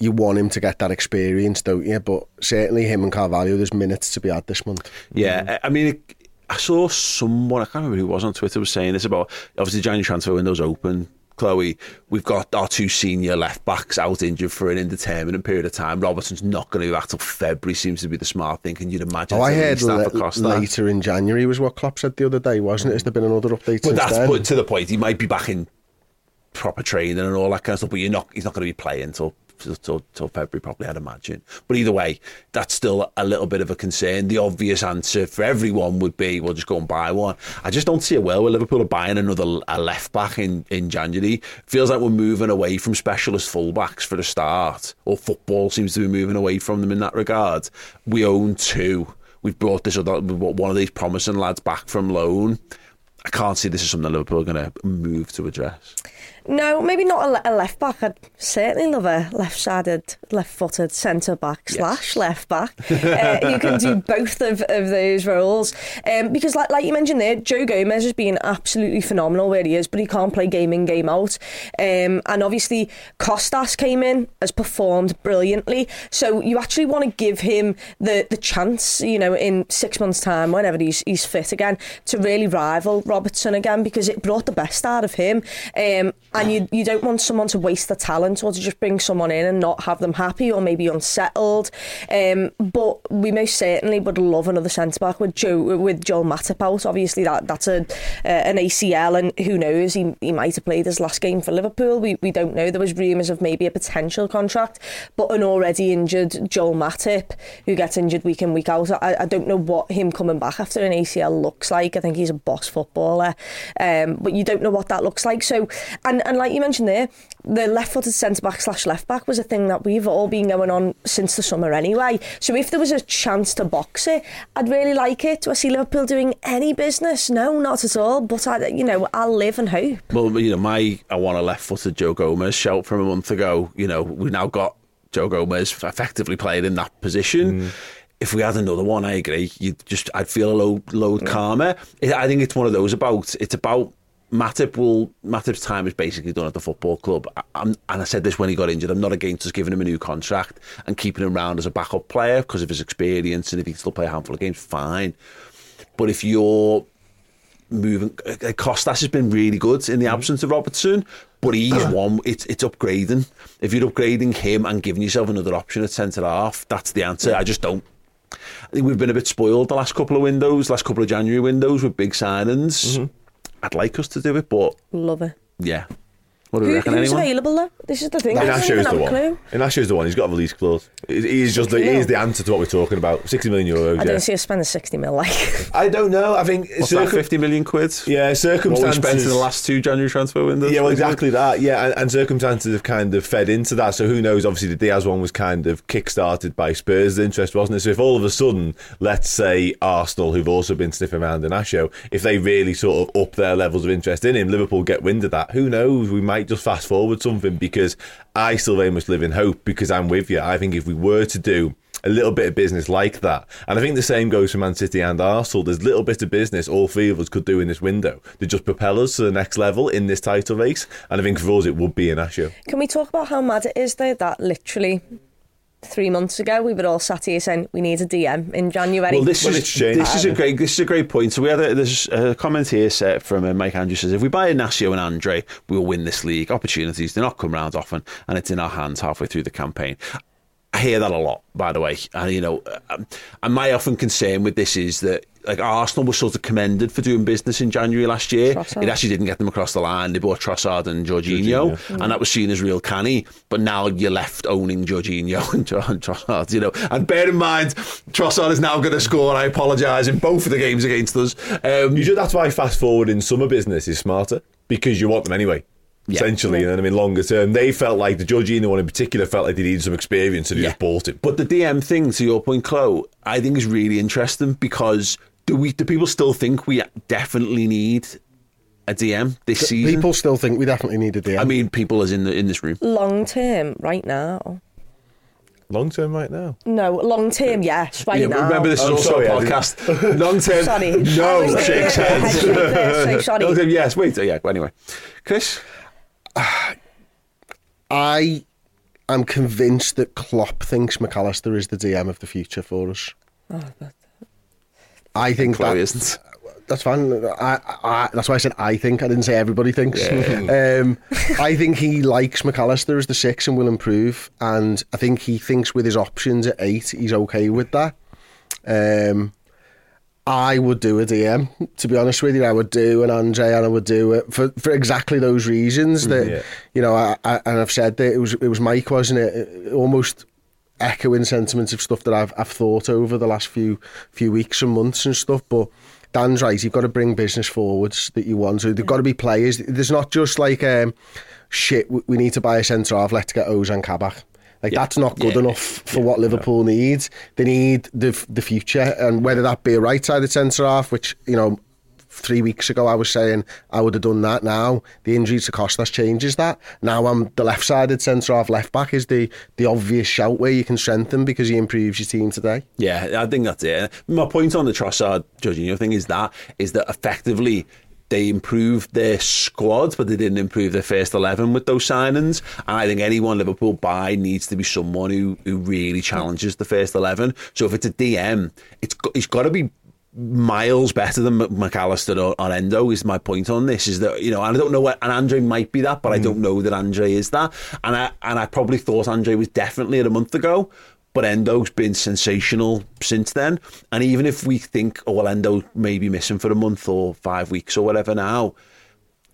you want him to get that experience, don't you? But certainly him and Carvalho, there's minutes to be had this month. Yeah, I I mean, it, I saw someone, I can't remember who was on Twitter, was saying this about obviously January transfer window's open. Chloe, we've got our two senior left backs out injured for an indeterminate period of time. Robertson's not going to be back till February, seems to be the smart thing. And you'd imagine Oh, I heard half a that. later in January was what Klopp said the other day, wasn't it? Has there been another update But since that's then? but to the point. He might be back in proper training and all that kind of stuff. But you're not. He's not going to be playing until till, till February, probably. I'd imagine. But either way, that's still a little bit of a concern. The obvious answer for everyone would be, "We'll just go and buy one." I just don't see a well with Liverpool are buying another a left back in in January. Feels like we're moving away from specialist fullbacks for the start, or football seems to be moving away from them in that regard. We own two. We've brought this other one of these promising lads back from loan. I can't see this is something Liverpool are going to move to address. No, maybe not a, le- a left back. I'd certainly love a left-sided, left-footed centre back slash [LAUGHS] left back. uh, you can do both of, of those roles um, because, like, like you mentioned there, Joe Gomez has been absolutely phenomenal where he is, but he can't play game in game out. Um, and obviously, Costas came in, has performed brilliantly. So you actually want to give him the the chance, you know, in six months' time, whenever he's he's fit again, to really rival Robertson again because it brought the best out of him. Um, and you you don't want someone to waste the talent or to just bring someone in and not have them happy or maybe unsettled. Um, but we most certainly would love another centre back with Joe with Joel Matip out. Obviously that that's a uh, an ACL and who knows he he might have played his last game for Liverpool. We we don't know. There was rumours of maybe a potential contract, but an already injured Joel Matip who gets injured week in week out. I, I don't know what him coming back after an ACL looks like. I think he's a boss footballer, um, but you don't know what that looks like. So and and like you mentioned there, the left-footed centre back slash left back was a thing that we've all been going on since the summer anyway. So if there was a chance to box it, I'd really like it. Do I see Liverpool doing any business? No, not at all. But I, you know, I'll live and hope. Well, you know, my I want a left-footed Joe Gomez shout from a month ago. You know, we've now got Joe Gomez effectively playing in that position. Mm. If we had another one, I agree. You just, I'd feel a load, load calmer. I think it's one of those about. It's about Matip will Matip's time is basically done at the football club. I, I'm, and I said this when he got injured. I'm not against us giving him a new contract and keeping him around as a backup player because of his experience and if he can still play a handful of games, fine. But if you're moving, uh, Costas has been really good in the mm-hmm. absence of Robertson, but he's uh-huh. one. It's it's upgrading. If you're upgrading him and giving yourself another option at centre half, that's the answer. I just don't. I think we've been a bit spoiled the last couple of windows, last couple of January windows with big signings. Mm-hmm. I'd like us to do it, but Love it. yeah. What do we Who, reckon? who's Anyone? available though? This is the thing. I don't Inácio's even the have a one. clue. Inácio's the one. He's got a release clause. He he is just the, he is the answer to what we're talking about. Sixty million euros. I yeah. don't see us spending 60 mil like. [LAUGHS] I don't know. I think What's that? Fifty million quid. Yeah, What we circumstances. spent in the last two January transfer windows. Yeah, well, exactly that. Yeah, and, and circumstances have kind of fed into that. So who knows? Obviously, the Diaz one was kind of kick-started by Spurs' The interest, wasn't it? So if all of a sudden, let's say Arsenal, who've also been sniffing around Inácio, if they really sort of up their levels of interest in him, Liverpool get wind of that. Who knows? We might just fast forward something because I still very much live in hope because I'm with you. I think if we were to do a little bit of business like that. And I think the same goes for Man City and Arsenal. There's little bit of business all three of us could do in this window to just propel us to the next level in this title race. And I think for us, it would be an issue. Can we talk about how mad it is though that literally three months ago we were all sat here saying we need a DM in January? Well, this Well, is it's this is a great this is a great point. So we had a, there's a comment here set from uh, Mike Andrews says if we buy Inácio and Andre, we'll win this league. Opportunities do not come round often, and it's in our hands halfway through the campaign. I hear that a lot, by the way. And you know, um, and my often concern with this is that like Arsenal was sort of commended for doing business in January last year. Trossard. It actually didn't get them across the line. They bought Trossard and Jorginho, Jorginho. and that was seen as real canny. But now you're left owning Jorginho [LAUGHS] and Tro- and Trossard, you know. And bear in mind, Trossard is now going to score. I apologise in both of the games against us. Um, You should, that's why fast forward in summer business is smarter because you want them anyway. Yeah. Essentially, you know what I mean? Longer term, they felt like the Jorginho one in particular felt like they needed some experience, and they Yeah. just bought it. But the DM thing, to your point, Chloe, I think is really interesting because do we do people still think we definitely need a DM this season? People still think we definitely need a DM. I mean, people as in the in this room. long term, right now. Long term, right now. No, long term, yes, right Yeah, now. remember, this is Oh, also sorry, a I didn't- podcast. Long term, Sorry. I no, [LAUGHS] shakes hands. ahead of this, so sorry. Long term, yes. Wait, yeah. Anyway, Chris, [SIGHS] I I'm convinced that Klopp thinks Mac Allister is the DM of the future for us. Oh, but I think Chloe that, isn't. That's fine. I, I, that's why I said I think. I didn't say everybody thinks. um, I think he likes Mac Allister as the six and will improve. And I think he thinks with his options at eight, he's okay with that. Um, I would do a DM, to be honest with you. I would do an Andre and I would do it for, for exactly those reasons that, Yeah. you know, I, I, and I've said that it was, it was Mike, wasn't it? Almost echoing sentiments of stuff that I've, I've thought over the last few, few weeks and months and stuff. But Dan's right. You've got to bring business forwards that you want to. There've got to be players. There's not just like, um, shit, we- need to buy a centre half. Let's get Ozan Kabak. Like that's not good Yeah. enough for what Liverpool needs. They need the the future, and whether that be a right-sided centre half, which you know, three weeks ago I was saying I would have done that. Now the injury to Costas changes that. Now I'm the left-sided centre half, left back is the the obvious shout where you can strengthen because he improves your team today. Yeah, I think that's it. My point on the Trossard Jorginho thing is that is that effectively they improved their squad, but they didn't improve their first eleven with those signings. And I think anyone Liverpool buy needs to be someone who who really challenges the first eleven. So if it's a DM, it's it's got to be miles better than Mac Allister or, or Endo is my point on this is that you know and I don't know what and Andre might be that but I hmm. don't know that Andre is that. And I and I probably thought Andre was definitely it a month ago but Endo's been sensational since then. And even if we think oh well Endo may be missing for a month or five weeks or whatever now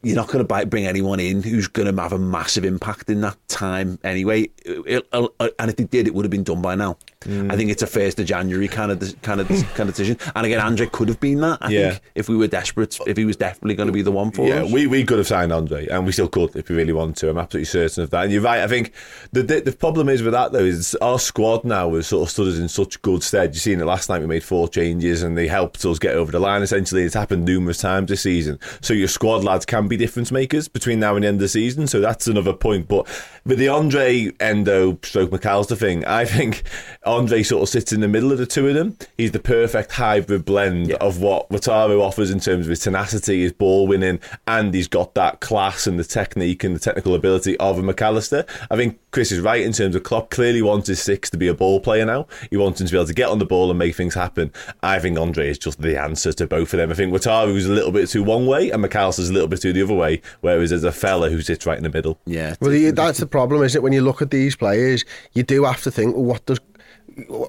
you're not going to bring anyone in who's going to have a massive impact in that time anyway. It- it- uh, uh, and if they did, it would have been done by now. Mm. I think it's a first of January kind of kind of kind of decision. And again, Andre could have been that. I Yeah. think if we were desperate, if he was definitely going to be the one for Yeah, us. we, we could have signed Andre, and we still could if we really want to. I'm absolutely certain of that. And you're right. I think the the, the problem is with that though is our squad now has sort of stood us in such good stead. You seen it last night. We made four changes, and they helped us get over the line. Essentially, it's happened numerous times this season. So your squad lads can be difference makers between now and the end of the season. So that's another point. But with the Andre Endo stroke Mac Allister thing, I think Andre sort of sits in the middle of the two of them. He's the perfect hybrid blend of what Wataru offers in terms of his tenacity, his ball winning, and he's got that class and the technique and the technical ability of a Mac Allister. I think Chris is right in terms of Klopp clearly wants his six to be a ball player now. He wants him to be able to get on the ball and make things happen. I think Andre is just the answer to both of them. I think Wataru is a little bit too one way and McAllister's a little bit too the other way, whereas there's a fella who sits right in the middle. Yeah. Well, you, that's the problem, isn't it? When you look at these players, you do have to think, well, what does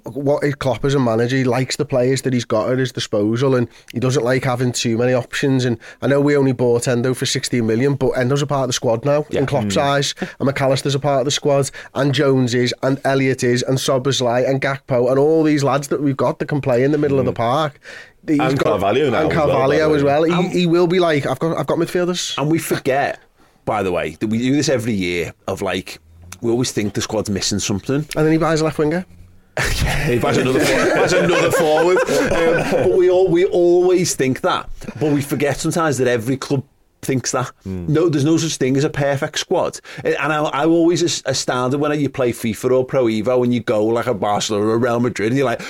what is Klopp as a manager? He likes the players that he's got at his disposal, and he doesn't like having too many options. And I know we only bought Endo for 16 million, but Endo's a part of the squad now in Klopp's mm. eyes, [LAUGHS] and Mac Allister's a part of the squad, and Jones is, and Elliott is, and Szoboszlai, and Gakpo, and all these lads that we've got that can play in the middle of the mm. park. He's And Carvalho now and as well, by Carvalho as well. He, he will be like, I've got, I've got midfielders. And we forget, by the way, that we do this every year of like, we always think the squad's missing something. And then he buys a left winger. [LAUGHS] yeah, He buys another, buys another forward. [LAUGHS] Um, but we all we always think that, but we forget sometimes that every club thinks that. Hmm. No, there's no such thing as a perfect squad. And I, I always as- astounded when you play FIFA or Pro Evo and you go like a Barcelona or Real Madrid and you're like,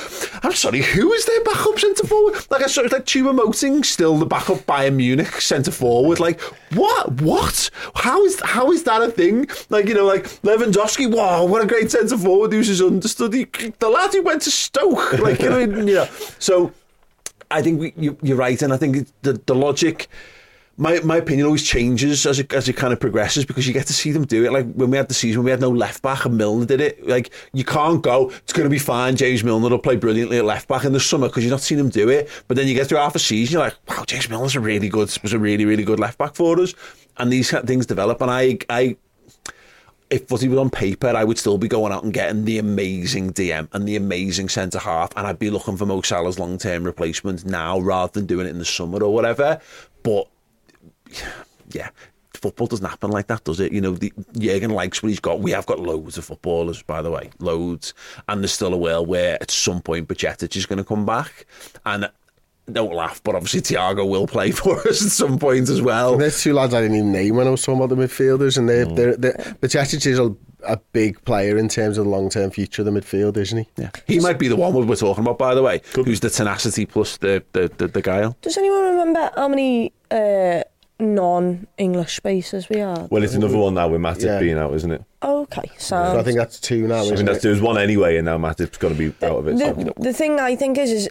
I'm sorry, who is their backup centre forward? [LAUGHS] Like I saw it's like Choupo-Moting still the backup Bayern Munich centre forward. Like what? What? How is how is that a thing? Like you know, like Lewandowski. Wow, what a great centre forward who's his understudy. The lad who went to Stoke. Like you know, [LAUGHS] you know. So I think we, you, you're right, and I think the the logic. My, my opinion always changes as it, as it kind of progresses because you get to see them do it. Like when we had the season, we had no left back and Milner did it. Like you can't go, it's going to be fine. James Milner will play brilliantly at left back in the summer because you've not seen him do it. But then you get through half a season, you're like, wow, James Milner's a really good, was a really, really good left back for us. And these kind of things develop. And I, I, if footy was on paper, I would still be going out and getting the amazing DM and the amazing centre half, and I'd be looking for Mo Salah's long term replacement now rather than doing it in the summer or whatever. But yeah, football doesn't happen like that, does it? You know, the, Jurgen likes what he's got. We have got loads of footballers, by the way, loads, and there's still a world where at some point Bajčetić is going to come back, and. Don't laugh, but obviously Thiago will play [LAUGHS] for us at some point as well. There's two lads I didn't even name when I was talking about the midfielders, and they're, they're, they're, Bajčetić is a, a big player in terms of the long term future of the midfield, isn't he? Yeah. He might be the one we're talking about, by the way, who's the tenacity plus the, the, the, the guile. Does anyone remember how many uh, non-English spaces we had. Well, it's another one now with Matip Yeah. being out, isn't it? Okay, so, So I think that's two now. I Isn't mean, that's, it? there one anyway, and now Matip's got to be out of it. so- the, the thing I think is, is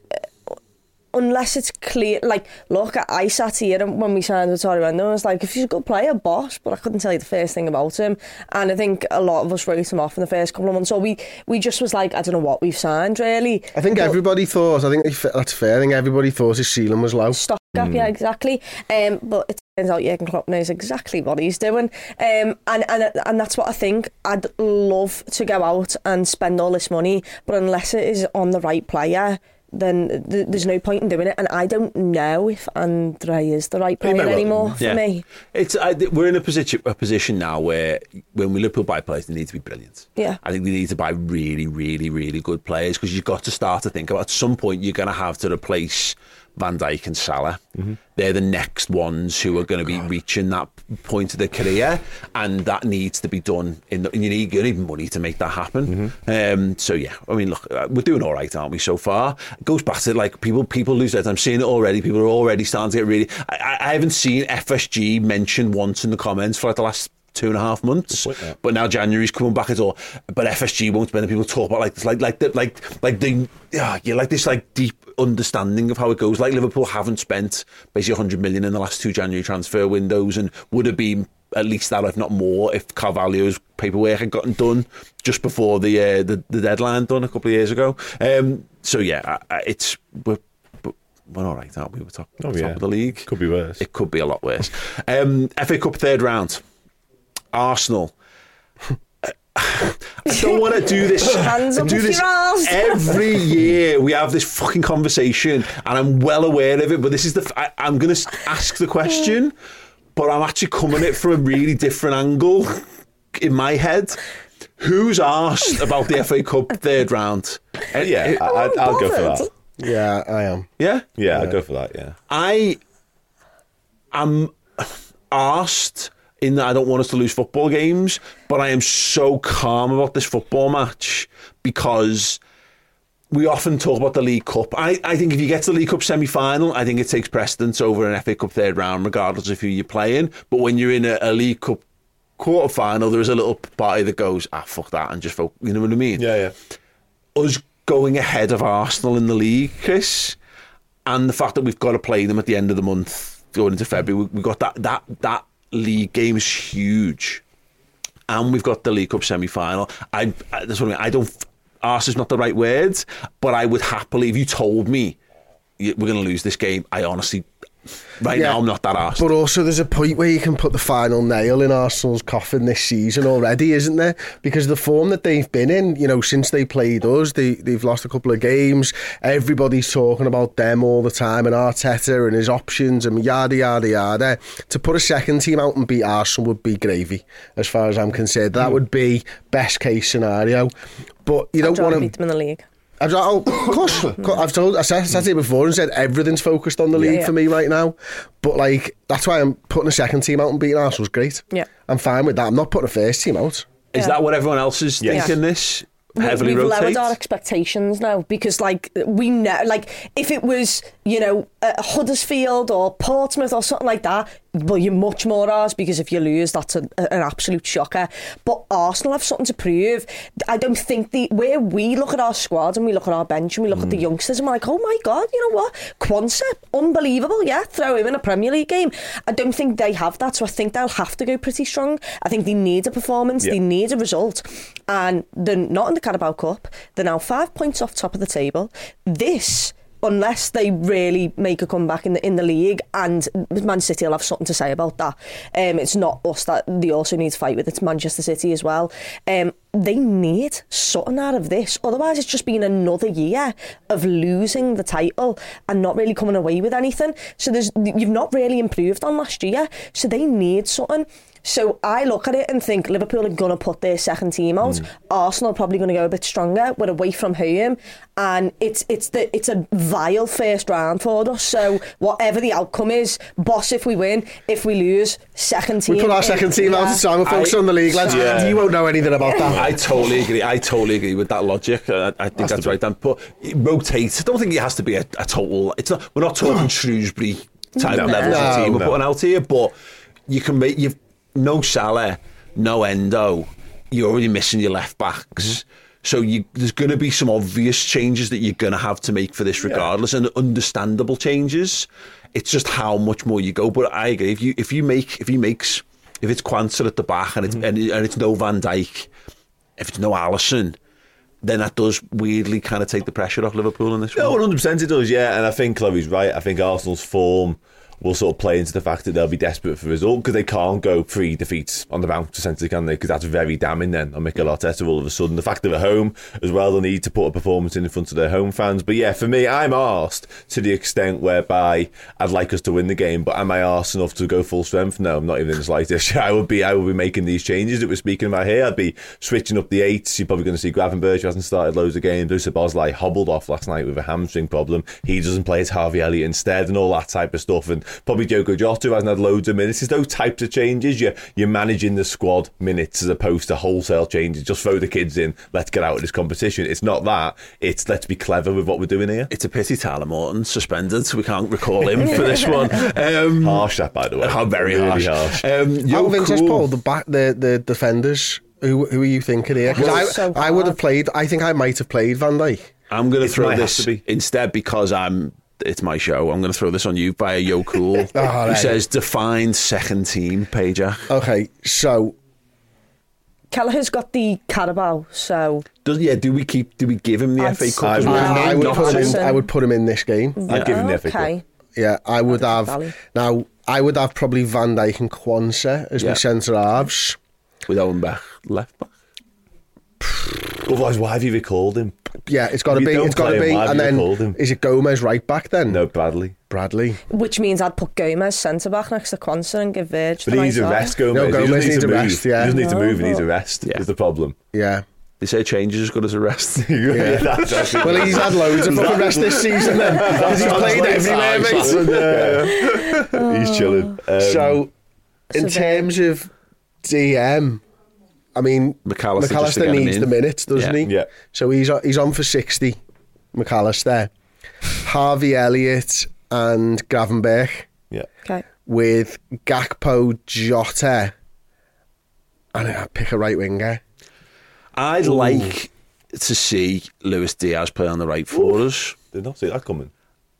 unless it's clear, like, look, I sat here and when we signed Wataru Endo, I was like, if he's a good player, boss, but I couldn't tell you the first thing about him. And I think a lot of us wrote him off in the first couple of months. So we, we just was like, I don't know what we've signed, really. I think But- everybody thought. I think that's fair. I think everybody thought his ceiling was low. Stock up, yeah, exactly. Um, but it turns out Jurgen Klopp knows exactly what he's doing, um, and and and that's what I think. I'd love to go out and spend all this money, but unless it is on the right player. Then th- there's no point in doing it, and I don't know if Andre is the right player well- anymore for yeah. me. It's I, we're in a position a position now where when we look Liverpool buy players, they need to be brilliant. Yeah. I think we need to buy really, really, really good players because you've got to start to think about at some point you're going to have to replace Van Dijk and Salah. They're the next ones who are going to be reaching that point of their career, and that needs to be done. In the, and you need you need money to make that happen. Um, so yeah, I mean, look, uh, we're doing all right, aren't we? So far, it goes back to like people people lose their. I'm seeing it already. People are already starting to get really. I, I I haven't seen FSG mentioned once in the comments for like the last two and a half months. But now January's coming back at all. But FSG won't spend. People talk about like this, like like the, like like the yeah, yeah, like this like deep understanding of how it goes. Like Liverpool haven't spent basically 100 million in the last two January transfer windows, and would have been at least that, if not more, if Carvalho's paperwork had gotten done just before the uh, the, the deadline done a couple of years ago. Um, so yeah, I- I- it's we're. but We're all right, aren't we? We're top, Oh, top yeah. of the league. Could be worse. It could be a lot worse. Um, FA Cup third round. Arsenal. I don't want to do this. [LAUGHS] Hands up do this every year. We have this fucking conversation, and I'm well aware of it. But this is the. f- I, am going to ask the question, but I'm actually coming at it from a really different angle in my head. Who's asked about the FA Cup [LAUGHS] third round? Uh, yeah, I, I'd, I'll go for that. Yeah, I am. Yeah, Yeah, I'll go for that. Yeah. I am asked in that I don't want us to lose football games, but I am so calm about this football match because we often talk about the League Cup. I, I think if you get to the League Cup semi final, I think it takes precedence over an FA Cup third round, regardless of who you're playing. But when you're in a, a League Cup quarter final, there is a little party that goes, ah, fuck that, and just, you know what I mean? Yeah, yeah. us going ahead of Arsenal in the league, Chris, and the fact that we've got to play them at the end of the month going into February, we- we've got that that that league game is huge, and we've got the League Cup semi final. I I- that's what I mean. I don't. Arse is not the right words, but I would happily if you told me we're going to lose this game. I honestly, right Yeah. now, I'm not that arsed. But also, there's a point where you can put the final nail in Arsenal's coffin this season already, isn't there? Because the form that they've been in, you know, since they played us, they, they've lost a couple of games. Everybody's talking about them all the time and Arteta and his options and yada, yada, yada. To put a second team out and beat Arsenal would be gravy, as far as I'm concerned. That hmm. would be best case scenario. But you don't rather want beat to. them in the league. I've, oh, of course, [COUGHS] I've told, I said, said it before and said everything's focused on the league Yeah. for me right now. But like, that's why I'm putting a second team out and beating Arsenal's great. Yeah. I'm fine with that. I'm not putting a first team out. is that what everyone else is Yes. thinking? This We- heavily We've rotate. lowered our expectations now because, like, we know, like, if it was, you know, uh, Huddersfield or Portsmouth or something like that, well, you're much more ours because if you lose, that's a, an absolute shocker. But Arsenal have something to prove. I don't think the where we look at our squad and we look at our bench and we look at the mm. youngsters and we're like, oh my god, you know what, Quansah, unbelievable, yeah, throw him in a Premier League game. I don't think they have that, so I think they'll have to go pretty strong. I think they need a performance, Yeah. they need a result, and they're not in the Carabao Cup. They're now five points off top of the table. This. Unless they really make a comeback in the in the league, and Man City will have something to say about that. Um, it's not us that they also need to fight with; it's Manchester City as well. Um, they need something out of this. Otherwise, it's just been another year of losing the title and not really coming away with anything. So there's you've not really improved on last year. So they need something. So I look at it and think Liverpool are going to put their second team out. Hmm. Arsenal are probably going to go a bit stronger. We're away from home, and it's it's the it's a vile first round for us. So whatever the outcome is, boss if we win, if we lose, second team. We put our second team out of to time and focus I- on the league, lads. Yeah. You won't know anything about that. I totally agree. I totally agree with that logic. I, I think that's, right. Dan. But it rotates. I don't think it has to be a, a total. It's not. We're not talking [CLEARS THROAT] Shrewsbury type No. levels of No, team we're no. putting out here, but you can make you've no Salah, no Endo. You're already missing your left backs. So you, there's going to be some obvious changes that you're going to have to make for this, regardless, and understandable changes. It's just how much more you go. But I agree. If you if you make if he makes if it's Quansah at the back and it's mm-hmm. and, it- and it's no Van Dijk, if it's no Alisson, then that does weirdly kind of take the pressure off Liverpool in this No, 100% it does, yeah. And I think Chloe's right. I think Arsenal's form will sort of play into the fact that they'll be desperate for a result because they can't go three defeats on the bounce, essentially, can they? Because that's very damning then on Mikel Arteta all of a sudden. The fact they're home as well, they'll need to put a performance in in front of their home fans. But yeah, for me, I'm asked to the extent whereby I'd like us to win the game, but am I arsed enough to go full strength? No, I'm not even in the slightest. [LAUGHS] I would be I would be making these changes that we're speaking about here. I'd be switching up the eights. You're probably going to see Gravenberch who hasn't started loads of games. Lusa Bosley hobbled off last night with a hamstring problem. He doesn't play as Harvey Elliott instead and all that type of stuff. And probably Diogo Jota who hasn't had loads of minutes. It's those types of changes. You're, you're managing the squad minutes as opposed to wholesale changes. Just throw the kids in. Let's get out of this competition. It's not that. It's let's be clever with what we're doing here. It's a pity Tyler Morton's suspended, so we can't recall him for this [LAUGHS] one. Um, Harsh that, by the way. How very Really harsh. harsh. Um, Out yo, of interest, cool. Paul, the back, the the defenders. Who who are you thinking here? 'Cause Well, I, so I would have played. I think I might have played Van Dijk. I'm going to throw this be. instead because I'm. It's my show. I'm going to throw this on you by a Yo Cool [LAUGHS] oh, who right. says defined second team, Pager. Okay, so Kelleher's got the Carabao, so Does yeah? Do we keep? Do we give him the I'd FA Cup? I would- I, I would put him. In, I would put him in this game. I'd give him the FA Cup. Yeah, I would have. value. Now, I would have probably Van Dijk and Quansah as Yeah. my centre halves. with Owen Beck left back. [SIGHS] [LAUGHS] Otherwise, why have you recalled him? Yeah, it's got to be. It's got to be. And then recalled him? is it Gomez right back then? No, Bradley. Bradley. Which means I'd put Gomez centre back next to Quansah and give Verge But the he needs right a rest, Gomez. No, he Gomez doesn't needs to a move. rest, yeah. He doesn't need to move, he needs a rest, Yeah. is the problem. Yeah. They say change is as good as a rest. [LAUGHS] Yeah, that's Well, he's had loads of fucking rest this season then. Because he's played everywhere, mate. He's chilling. Um, So, in terms of DM, I mean, Mac Allister McAllister get needs the minutes, doesn't Yeah. he? Yeah. So he's on, he's on for 60, Mac Allister. Harvey Elliott and Gravenberch yeah. Okay. with Gakpo, Jota, and I pick a right winger. I'd like to see Luis Diaz play on the right for us. Did not see that coming.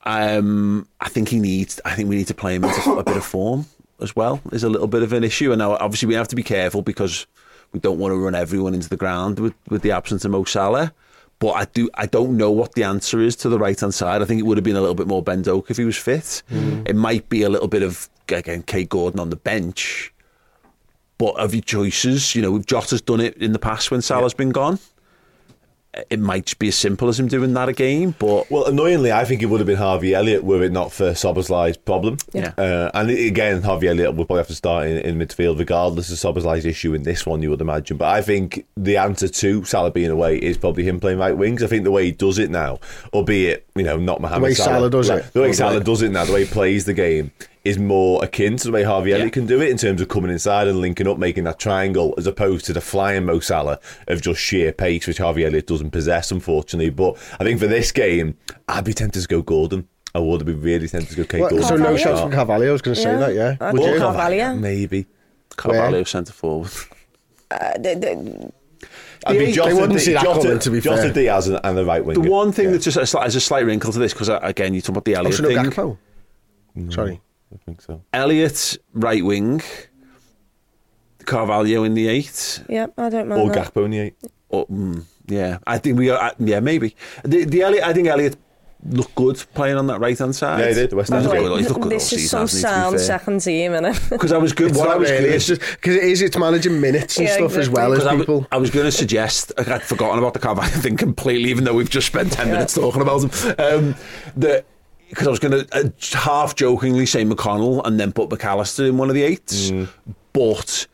Um, I think he needs. I think we need to play him into a bit of form as well. Is a little bit of an issue, and now obviously we have to be careful because we don't want to run everyone into the ground with, with the absence of Mo Salah. But I do. I don't know what the answer is to the right hand side. I think it would have been a little bit more Ben Doak if he was fit. Mm. It might be a little bit of again Kaide Gordon on the bench. But of your choices, you know, Jota's done it in the past when Salah's been gone, it might just be as simple as him doing that again. But Well, annoyingly, I think it would have been Harvey Elliott were it not for Szoboszlai's problem. Yeah. Uh, and again, Harvey Elliott would probably have to start in, in midfield, regardless of Szoboszlai's issue in this one, you would imagine. But I think the answer to Salah being away is probably him playing right wings. I think the way he does it now, albeit, you know, not Mohamed way Salah does it. The way Salah does it now, the way he plays the game, is more akin to the way Harvey Elliott can do it in terms of coming inside and linking up, making that triangle, as opposed to the flying Mo Salah of just sheer pace, which Harvey Elliott doesn't possess, unfortunately. But I think for this game, I'd be tempted to go Gordon. I would be really tempted to go Kaide What, Gordon. so no shots from Carvalho. I was going to say Yeah. that. Yeah. I'd Would go you? Carvalho. Maybe. Carvalho centre forward. [LAUGHS] Uh, the, the, I'd be They Jota, wouldn't see that Jota, coming, to be Jota fair. Diaz and, and the right winger. The one thing Yeah. that's just a slight, a slight wrinkle to this because again you talk about the Oh, Elliott so no thing. Gakpo. Sorry. I think so. Elliott right wing, Carvalho in the eight. yeah, I don't mind Or that. Gakpo in the eight. Or, mm, yeah, I think we are. uh, Yeah, maybe the the Elliott. I think Elliott looked good playing on that right hand side. Yeah, he did, the West By Ham the game. He's looked good this is season, some hasn't he, to sound second team, innit? Because [LAUGHS] I was good. It's what I was really. good. It's just because it is. It's managing minutes and Yeah, stuff as well as I, people. was, I was going to suggest, I'd forgotten about the Carvalho [LAUGHS] thing completely, even though we've just spent 10 minutes talking about him. Um, that because I was going to uh, half jokingly say McConnell and then put Mac Allister in one of the eights, but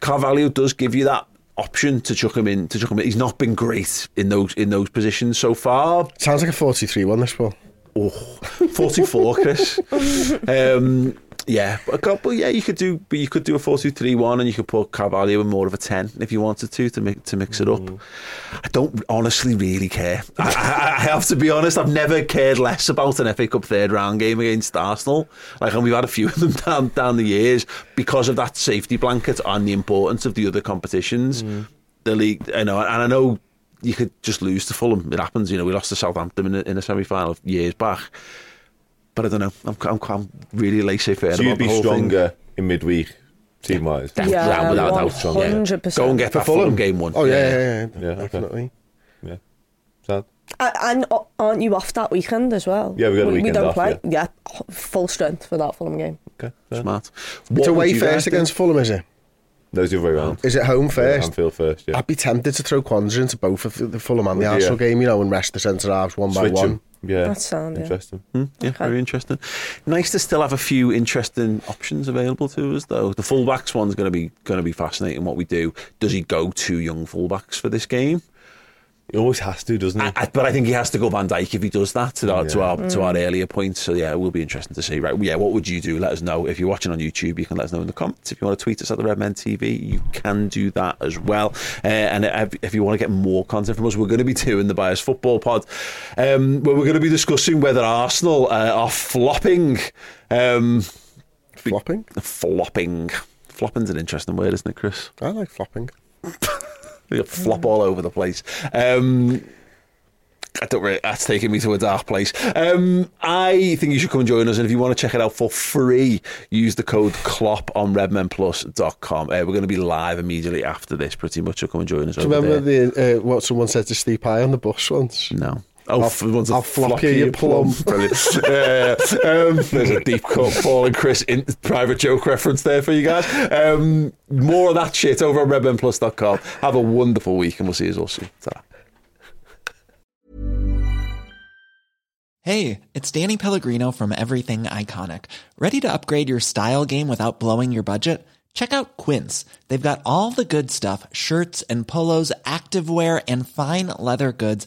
Carvalho does give you that option to chuck him in. To chuck him in. He's not been great in those in those positions so far. Sounds like a 43 one. This one. Oh, 44, Chris. [LAUGHS] um, Yeah, but, but yeah, you could do, but you could do a four-two-three-one, and you could put Carvalho in more of a ten if you wanted to to mix to mix it up. Mm. I don't honestly really care. I, I, I have to be honest. I've never cared less about an FA Cup third round game against Arsenal. Like, and we've had a few [LAUGHS] of them down down the years because of that safety blanket and the importance of the other competitions. Mm. The league, you know, and I know you could just lose to Fulham. It happens. You know, we lost to Southampton in a, in a semi-final years back. But I don't know. I'm, I'm, I'm really laissez-faire So about you'd be whole thing. stronger in midweek, team wise. Definitely, Yeah, without a doubt. 100%. Go and get For that Fulham Fulham? game one. Oh, yeah, yeah, yeah, Yeah, okay. definitely. Yeah. Sad. A- And aren't you off that weekend as well? Yeah, we got a we, don't off, play. Yeah. full strength for that Fulham game. Okay. fair. Smart. It's What would away you first against Fulham, is it? No, it's the other way around. Is it home Yeah, first? Anfield first, yeah. I'd be tempted to throw Quansah into both of the- the Fulham and the Would Arsenal yeah? game, you know, and rest the centre halves one by one. one. 'em. Yeah. That's sound, yeah. Interesting. Hmm, yeah, very interesting. Nice to still have a few interesting options available to us, though. The fullbacks one's going to be going to be fascinating. What we do? Does he go two young fullbacks for this game? He always has to, doesn't he? I, I- but I think he has to go Van Dijk if he does that to our, to Yeah. our to our earlier point. So yeah, it will be interesting to see. Right? Yeah, what would you do? Let us know if you're watching on YouTube. You can let us know in the comments. If you want to tweet us at the Redmen TV, you can do that as well. Uh, and if, if you want to get more content from us, we're going to be doing the Bias Football Pod, um, where we're going to be discussing whether Arsenal uh, are flopping. Um, Flopping? flopping. Flopping's an interesting word, isn't it, Chris? I like flopping. [LAUGHS] They flop all over the place. Um, I don't really, that's taking me to a dark place. Um, I think you should come and join us. And if you want to check it out for free, use the code KLOPP on redmenplus.com. Uh, we're going to be live immediately after this, pretty much. So come and join us Do you remember the uh, what someone said to Steve Pye on the bus once? No. Oh, I'll- f- the ones I'll flop you, you you plum. [LAUGHS] Brilliant. Yeah, um, there's a deep cut Paul and Chris in, private joke reference there for you guys. Um, more of that shit over at redmenplus.com. Have a wonderful week, and we'll see you all soon. ta Hey, it's Danny Pellegrino from Everything Iconic. Ready to upgrade your style game without blowing your budget? Check out Quince. They've got all the good stuff shirts and polos, activewear, and fine leather goods,